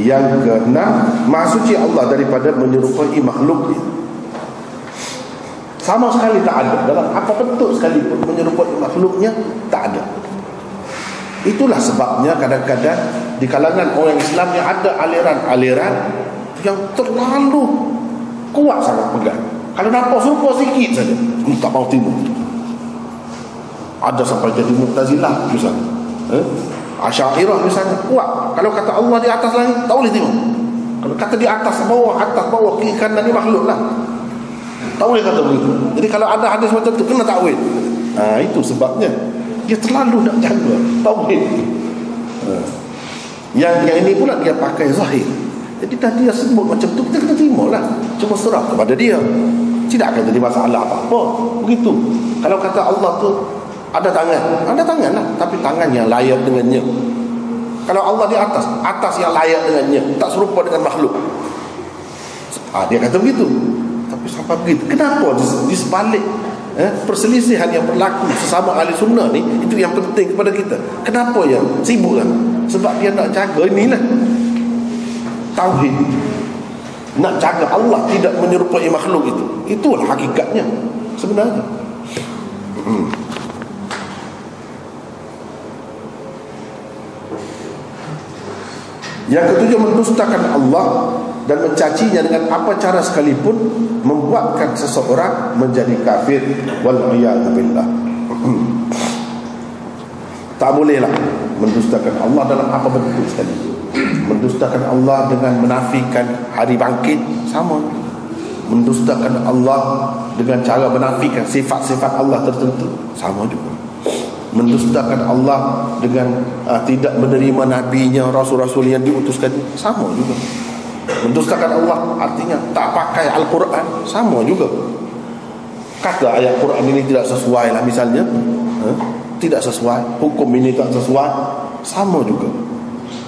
Yang keenam Maksudnya Allah daripada menyerupai makhluk Sama sekali tak ada. Dalam apa bentuk sekalipun Menyerupai makhluknya Tak ada. Itulah sebabnya kadang-kadang Di kalangan orang Islam yang ada aliran-aliran Yang terlalu Kuat sangat pegang. Kalau nampak serupa sikit saja hmm, Tak mau timur Ada sampai jadi mutazilah Misalnya. Eh? Asyairah misalnya kuat. Kalau kata Allah di atas langit, tak boleh tengok. Kalau kata di atas bawah, atas bawah, kiri kanan ni makhluk lah. Tak boleh kata begitu. Jadi kalau ada hadis macam tu, kena takwil. Ha, itu sebabnya. Dia terlalu nak jaga. Tauhid. Ha. Yang, yang ini pula dia pakai zahir. Jadi dah dia sebut macam tu, kita kena terima lah. Cuma serah kepada dia. Tidak akan jadi masalah apa-apa. Begitu. Kalau kata Allah tu ada tangan. Ada tangan lah. Tapi tangan yang layak dengannya. Kalau Allah di atas atas yang layak dengannya. Tak serupa dengan makhluk. Ah, dia kata begitu. Tapi sampai begitu? Kenapa di, di sebalik eh, perselisihan yang berlaku sesama ahli sunnah ni itu yang penting kepada kita? Kenapa yang sibuk kan sebab dia nak jaga inilah. Tauhid. Nak jaga Allah tidak menyerupai makhluk itu. Itulah hakikatnya. Sebenarnya. Hmm. Yang ketujuh mendustakan Allah dan mencacinya dengan apa cara sekalipun membuatkan seseorang menjadi kafir wal billah. tak bolehlah mendustakan Allah dalam apa bentuk sekali. Mendustakan Allah dengan menafikan hari bangkit sama. Mendustakan Allah dengan cara menafikan sifat-sifat Allah tertentu sama juga mendustakan Allah dengan uh, tidak menerima nabinya rasul-rasul yang diutuskan. Sama juga. Mendustakan Allah artinya tak pakai Al-Quran. Sama juga. Kata ayat Quran ini tidak sesuai lah misalnya. Huh? tidak sesuai. Hukum ini tak sesuai. Sama juga.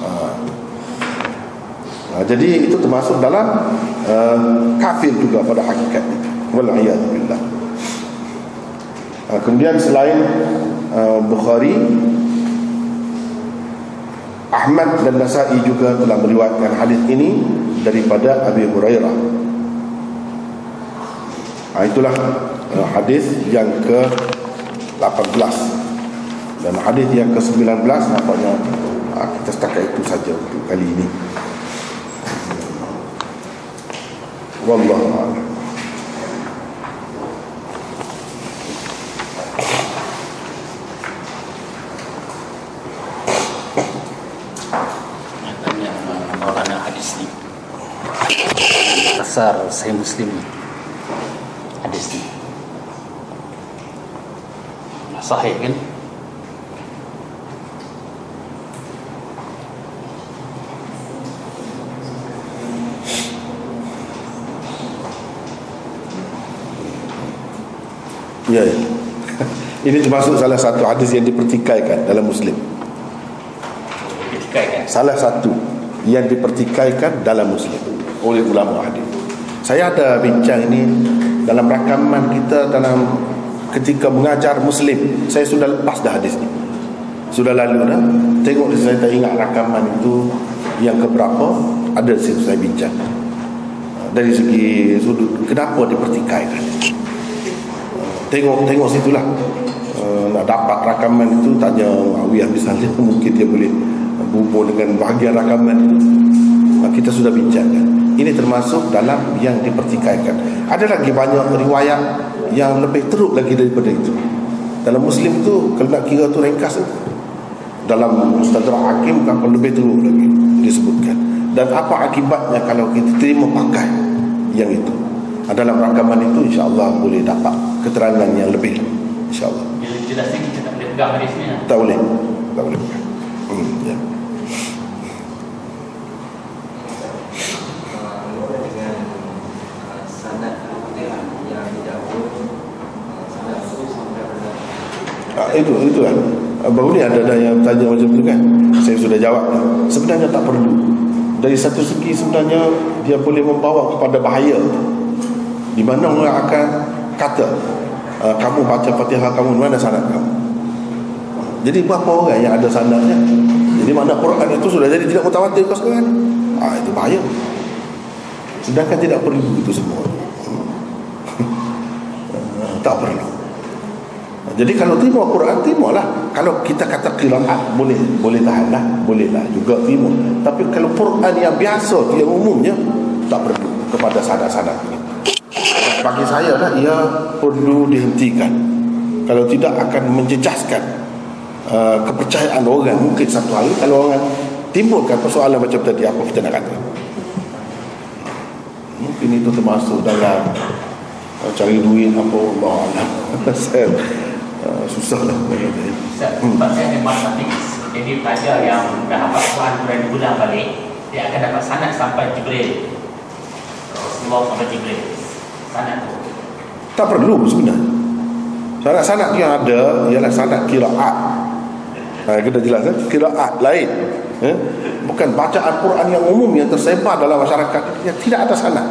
Uh, uh, jadi itu termasuk dalam uh, kafir juga pada hakikatnya wal'iyadzubillah uh, kemudian selain Eh, Bukhari Ahmad dan Nasai juga telah meriwayatkan hadis ini daripada Abi Hurairah. Ha, itulah eh, hadis yang ke 18 dan hadis yang ke 19 nampaknya ha, kita setakat itu saja untuk kali ini. Wallahu a'lam. Asar saya Muslim Hadis ni Sahih kan Ya, ya. Ini termasuk salah satu hadis yang dipertikaikan dalam Muslim. Dipertikaikan. Salah satu yang dipertikaikan dalam Muslim oleh ulama hadis. Saya ada bincang ini dalam rakaman kita dalam ketika mengajar Muslim. Saya sudah lepas dah hadis ini. Sudah lalu dah. Tengok saya tak ingat rakaman itu yang keberapa ada situ saya bincang. Dari segi sudut kenapa dipertikaikan tengok tengok situlah uh, nak dapat rakaman itu tanya Awiyah misalnya mungkin dia boleh berhubung dengan bahagian rakaman itu kita sudah bincangkan ini termasuk dalam yang dipertikaikan. Ada lagi banyak riwayat yang lebih teruk lagi daripada itu. Dalam muslim tu kalau nak kira tu ringkas dalam Ustazah Hakim akan lebih teruk lagi disebutkan. Dan apa akibatnya kalau kita terima pakai yang itu? Dalam rakaman itu insyaAllah boleh dapat keterangan yang lebih insyaAllah. Jelas ni kita tak boleh pegang hadis ni tak boleh. Tak boleh. hmm, ya. Ah, itu itu kan. Baru ni ada ada yang tanya macam tu kan. Saya sudah jawab sebenarnya tak perlu. Dari satu segi sebenarnya dia boleh membawa kepada bahaya. Di mana orang akan kata uh, kamu baca Fatihah kamu mana sanad kamu? Jadi berapa orang yang ada sanadnya? Jadi mana Quran itu sudah jadi tidak mutawatir kau sekarang. Ah itu bahaya. Sedangkan tidak perlu itu semua tak perlu jadi kalau terima Quran lah. kalau kita kata qiraat boleh boleh tahan lah. Boleh lah juga terima tapi kalau Quran yang biasa yang umumnya tak perlu kepada ini. Bagi saya lah ia perlu dihentikan. Kalau tidak akan menjejaskan uh, kepercayaan orang. Mungkin satu hari kalau orang timbulkan persoalan macam tadi apa kita nak kata? Mungkin itu termasuk dalam uh, cari duit apa Allah saya susah lah hmm. saya memang jadi pelajar yang dah hafal Quran Quran diulang balik dia akan dapat sanad sampai Jibril. Rasulullah sampai Jibril. Tak perlu sebenarnya. Sanat-sanat yang ada Ialah sanat kiraat. Ha, Kita jelas kan Kiraat lain. Eh? Bukan bacaan Quran yang umum Yang tersebar dalam masyarakat Yang tidak ada sanat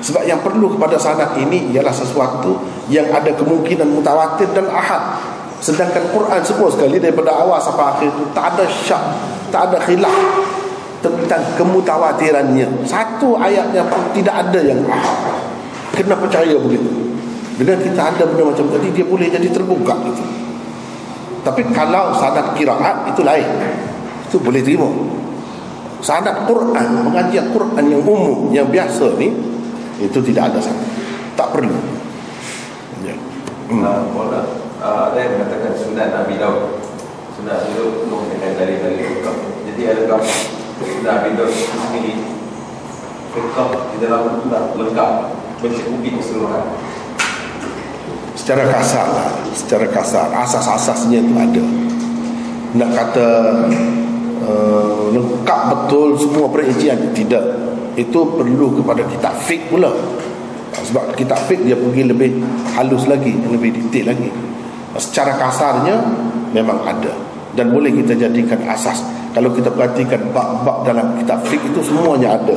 Sebab yang perlu kepada sanat ini Ialah sesuatu Yang ada kemungkinan mutawatir dan ahad Sedangkan Quran semua sekali Daripada awal sampai akhir itu Tak ada syak Tak ada khilaf Tentang kemutawatirannya Satu ayatnya pun tidak ada yang kena percaya begitu. Bila kita ada benda macam tadi dia boleh jadi terbuka gitu. tapi kalau sanad kiraat itu lain. Itu boleh terima. Sanad Quran pengajian Quran yang umum yang biasa ni itu tidak ada sanad. Tak perlu. Ya. hmm. Uh, ada yang mengatakan sunat Nabi Daud. Sunat itu menggunakan dari dari Fiqh jadi adakah sunat Nabi Daud sendiri? Fiqh di dalam itu lengkap mencukupi keseluruhan. Secara kasar lah. Secara kasar. Asas-asasnya itu ada. Nak kata uh, lengkap betul semua perincian? Tidak. Itu perlu kepada kitab fik pula. Sebab kitab fik dia pergi lebih halus lagi lebih detail lagi secara kasarnya memang ada dan boleh kita jadikan asas kalau kita perhatikan bab-bab dalam kitab fik itu semuanya ada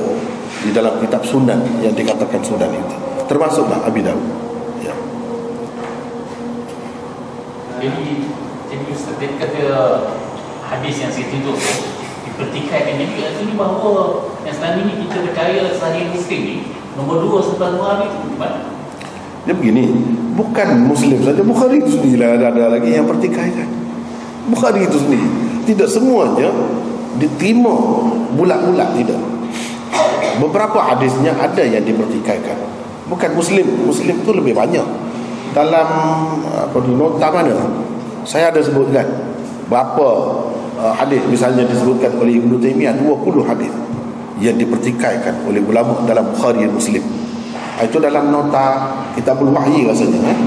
di dalam kitab sunan yang dikatakan sunan itu termasuklah Abi Dawud ya. jadi jadi Ustaz kata hadis yang saya tunjuk dipertikaikan jadi sini bahawa yang selama ini kita percaya sahih muslim ni nombor dua setelah Bukhari itu gimana? Dia begini, bukan Muslim saja, Bukhari itu sendiri lah. Ada, ada lagi yang pertikaikan. Bukhari itu sendiri. Tidak semuanya diterima bulat-bulat, tidak. beberapa hadisnya ada yang dipertikaikan. Bukan muslim. Muslim tu lebih banyak. Dalam apa tu nota mana? Saya ada sebutkan berapa uh, hadis. Misalnya disebutkan oleh Ibnu Taimiyah 20 hadis yang dipertikaikan oleh ulama dalam Bukhari dan Muslim itu dalam nota kitabul wahyi rasanya eh?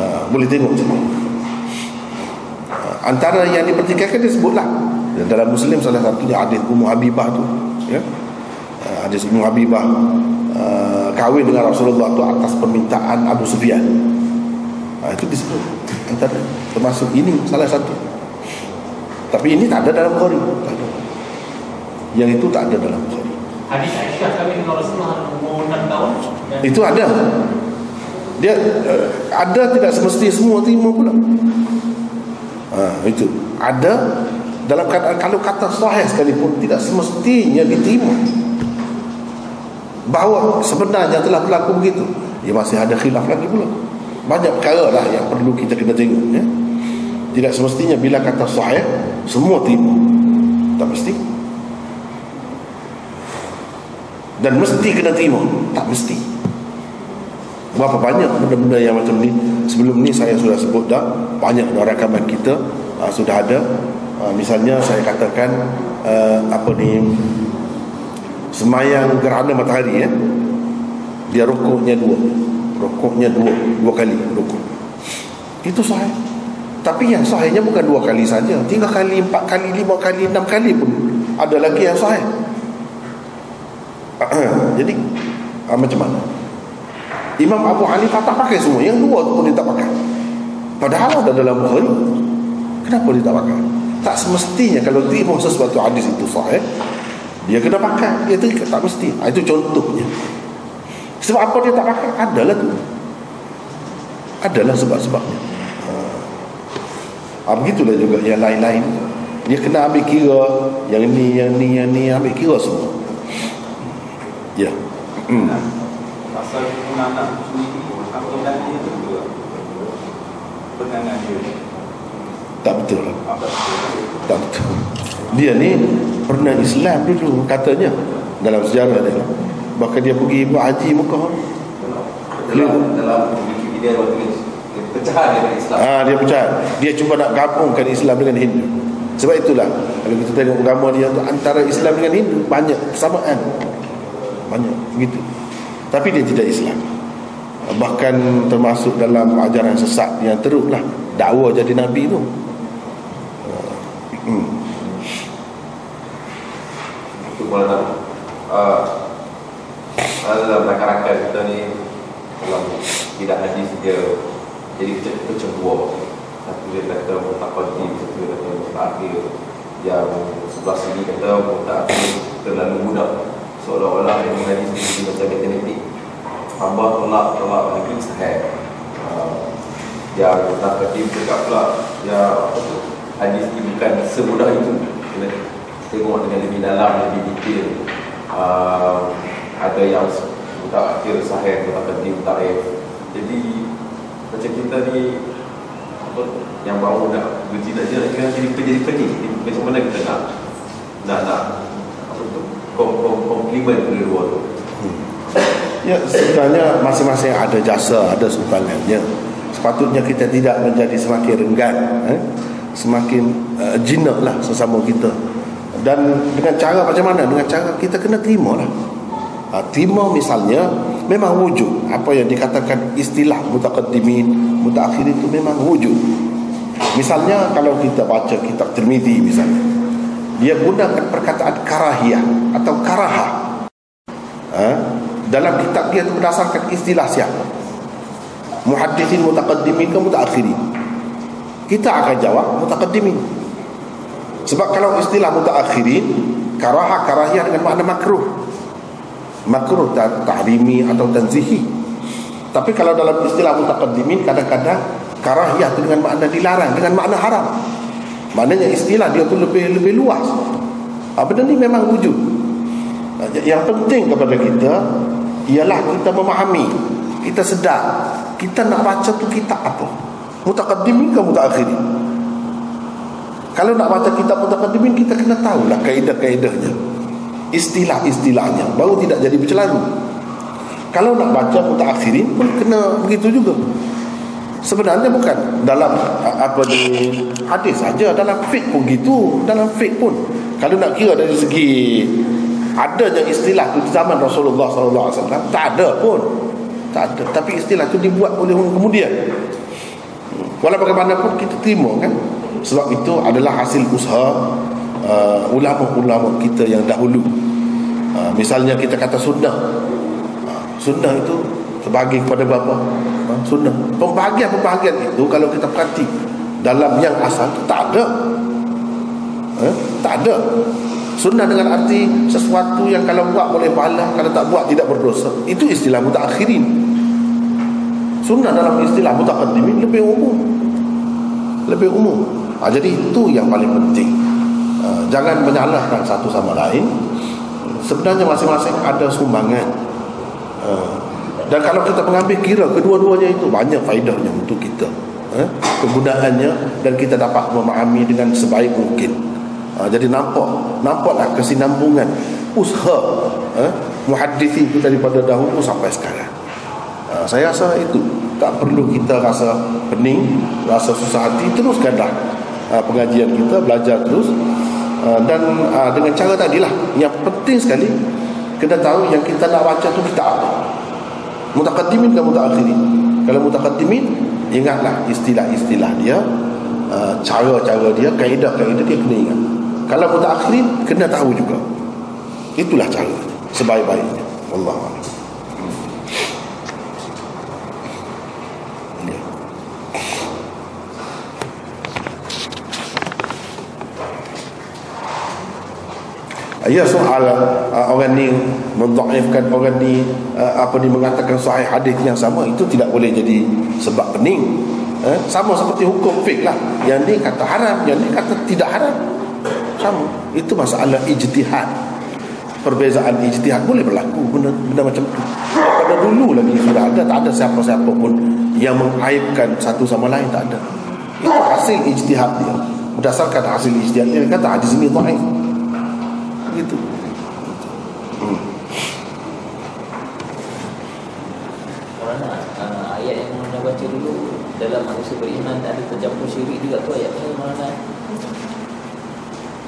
uh, boleh tengok semua uh, antara yang dipertikaikan disebutlah dalam muslim salah satunya hadis Ummu Habibah tu ya. Uh, hadis Ummu Habibah uh, kahwin dengan Rasulullah tu atas permintaan Abu Sufyan. Uh, itu disebut antara termasuk ini salah satu. Tapi ini tak ada dalam Bukhari. Yang itu tak ada dalam Bukhari. Hadis Aisyah kami dengan Rasulullah umur 6 tahun. Dan Itu ada. Dia uh, ada tidak semesti semua terima pula. Ha, itu. Ada dalam keadaan kalau kata sahih sekalipun tidak semestinya diterima. Bahawa sebenarnya telah berlaku begitu. Ya masih ada khilaf lagi pula. Banyak perkara lah yang perlu kita kena tengok ya. Tidak semestinya bila kata sahih semua terima. Tak mesti. Dan mesti kena terima. Tak mesti. Berapa banyak benda-benda yang macam ni sebelum ni saya sudah sebut dah banyak rakaman kita uh, sudah ada. Uh, misalnya saya katakan uh, apa ni semayang gerhana matahari ya. Dia rukuknya dua. Rukuknya dua dua kali rukuk. Itu sahih. Tapi yang sahihnya bukan dua kali saja. Tiga kali, empat kali, lima kali, enam kali pun. Ada lagi yang sahih jadi uh, macam mana? Imam Abu Hanifah tak pakai semua. Yang dua pun dia tak pakai. Padahal ada dalam Bukhari kenapa dia tak pakai? Tak semestinya kalau terima sesuatu hadis itu sahih dia kena pakai. Terikat tak mesti. Ha, itu contohnya. Sebab apa dia tak pakai? Adalah tu. Adalah sebab-sebabnya. Ha, begitulah juga yang lain-lain. Dia kena ambil kira yang ni yang ni yang ni ambil kira semua Ya. Hmm. Pasal anak sendiri Akidah dia itu juga Penangan dia Tak betul. Tak betul. Dia ni pernah Islam dulu katanya dalam sejarah dia. Bahkan dia pergi buat haji Mekah. Dalam Dalam dia Pecahan dia dari Islam Ah dia pecah. Dia cuba nak gabungkan Islam dengan Hindu. Sebab itulah kalau kita tengok agama dia tu antara Islam dengan Hindu banyak persamaan. Banyak begitu. Tapi dia tidak Islam. Bahkan termasuk dalam ajaran sesat yang teruklah dakwa jadi nabi tu. Hmm. Itu tahu uh, Dalam rakan-rakan kita ni Dalam tidak hadis dia Jadi bercembua Satu dia kata mutaqaddim Satu dia kata mutakhir Yang sebelah sini kata mutakhir Terlalu mudah Seolah-olah yang hadis ni macam matematik Hamba tolak tolak lagi sahih uh, Yang mutaqaddim cakap pula. Yang apa tu Hadis ni bukan semudah itu. Kena tengok dengan lebih dalam, lebih detail. Uh, Ada yang tak akhir sahih, tak ketim, tak Jadi macam kita ni apa, Yang baru nak berhenti nak jadi Kita jadi kerja-kerja Macam mana kita nak Nak, nak apa tu kom, kom, Komplimen kedua tu Ya sebenarnya masing-masing ada jasa, ada sumbangannya. Sepatutnya kita tidak menjadi semakin renggan, eh? semakin uh, jinak lah sesama kita. Dan dengan cara macam mana? Dengan cara kita kena terima lah. Uh, terima misalnya memang wujud apa yang dikatakan istilah mutaqaddimin, mutaakhirin itu memang wujud. Misalnya kalau kita baca kitab Tirmizi misalnya, dia gunakan perkataan karahiyah atau karahah. Ha? dalam kitab dia itu berdasarkan istilah siapa? Muhaddithin mutaqaddimin ke mutaakhirin kita akan jawab mutaqaddimin. Sebab kalau istilah mutaakhirin karaha karahiyah dengan makna makruh. Makruh tak tahrimi atau tanzihi. Tapi kalau dalam istilah mutaqaddimin kadang-kadang karahiyah itu dengan makna dilarang dengan makna haram maknanya istilah dia tu lebih lebih luas. Ha, benda ni memang wujud. Yang penting kepada kita ialah kita memahami kita sedar kita nak baca tu kitab apa mutaqaddimin ke mutaakhirin kalau nak baca kitab mutaqaddimin kita kena tahulah kaedah-kaedahnya istilah-istilahnya baru tidak jadi bercelaru kalau nak baca mutaakhirin pun kena begitu juga sebenarnya bukan. Dalam apa di hadis saja. Dalam fiqh pun gitu. Dalam fiqh pun. Kalau nak kira dari segi adanya istilah di zaman Rasulullah sallallahu alaihi wasallam tak ada pun. Tak ada. Tapi istilah itu dibuat oleh orang kemudian. Walau bagaimanapun kita terima kan? Sebab itu adalah hasil usaha uh, ulama-ulama kita yang dahulu. Uh, misalnya kita kata sunnah. Uh, sunnah itu terbagi kepada berapa uh, sunnah. Pembahagian-pembahagian itu kalau kita perhati dalam yang asal itu tak ada. Uh, tak ada. Sunnah dengan arti sesuatu yang kalau buat boleh pahala kalau tak buat tidak berdosa. Itu istilah mutakhirin. Sunnah dalam istilah mutakaddimin lebih umum. Lebih umum. Ha, jadi itu yang paling penting. Uh, jangan menyalahkan satu sama lain. Sebenarnya masing-masing ada sumbangan dan kalau kita mengambil kira kedua-duanya itu banyak faedahnya untuk kita. Uh, kegunaannya dan kita dapat memahami dengan sebaik mungkin. Uh, jadi nampak nampaklah kesinambungan usaha uh, muhaddisin itu daripada dahulu sampai sekarang. Uh, saya rasa itu. Tak perlu kita rasa pening rasa susah hati teruskanlah uh, pengajian kita belajar terus. Uh, dan uh, dengan cara tadilah. Yang penting sekali kena tahu yang kita nak baca tu kita apa mutakaddimin ke mutakhirin kalau mutakaddimin ingatlah istilah-istilah dia uh, cara-cara dia kaedah-kaedah dia kena ingat. Kalau mutakhirin kena tahu juga. Itulah cara sebaik-baiknya. Allah Ya soal uh, orang ni mendhaifkan orang ni uh, apa ni mengatakan sahih hadis yang sama itu tidak boleh jadi sebab pening. Eh? Sama seperti hukum fiqh lah. Yang ni kata haram, yang ni kata tidak haram. Sama. Itu masalah ijtihad. Perbezaan ijtihad boleh berlaku benda, benda macam tu. Pada dulu lagi sudah ada tak ada siapa-siapa pun yang mengaibkan satu sama lain tak ada. Itu hasil ijtihad dia. Berdasarkan hasil ijtihad dia kata hadis ini dhaif gitu. Hmm. Ayat yang mana baca dulu dalam manusia beriman ada tercampur syirik juga tu ayat mana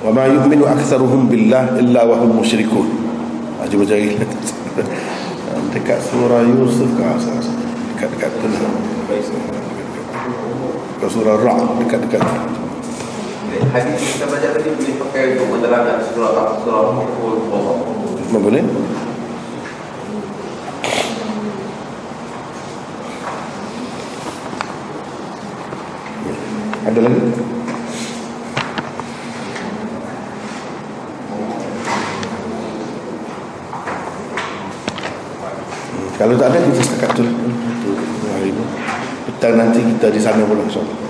Wa ma yu'minu aktsaruhum billah illa wa hum musyrikun. Aja baca lagi. dekat surah Yusuf ke asal dekat-dekat tu lah. Ke surah Ra dekat-dekat. Hadis kita baca tadi boleh pakai untuk menerangkan surah surah Al-Qur'an. Mana boleh? Ada lagi? Kalau tak ada kita setakat tu lah. Petang nanti kita di sana pula insyaAllah.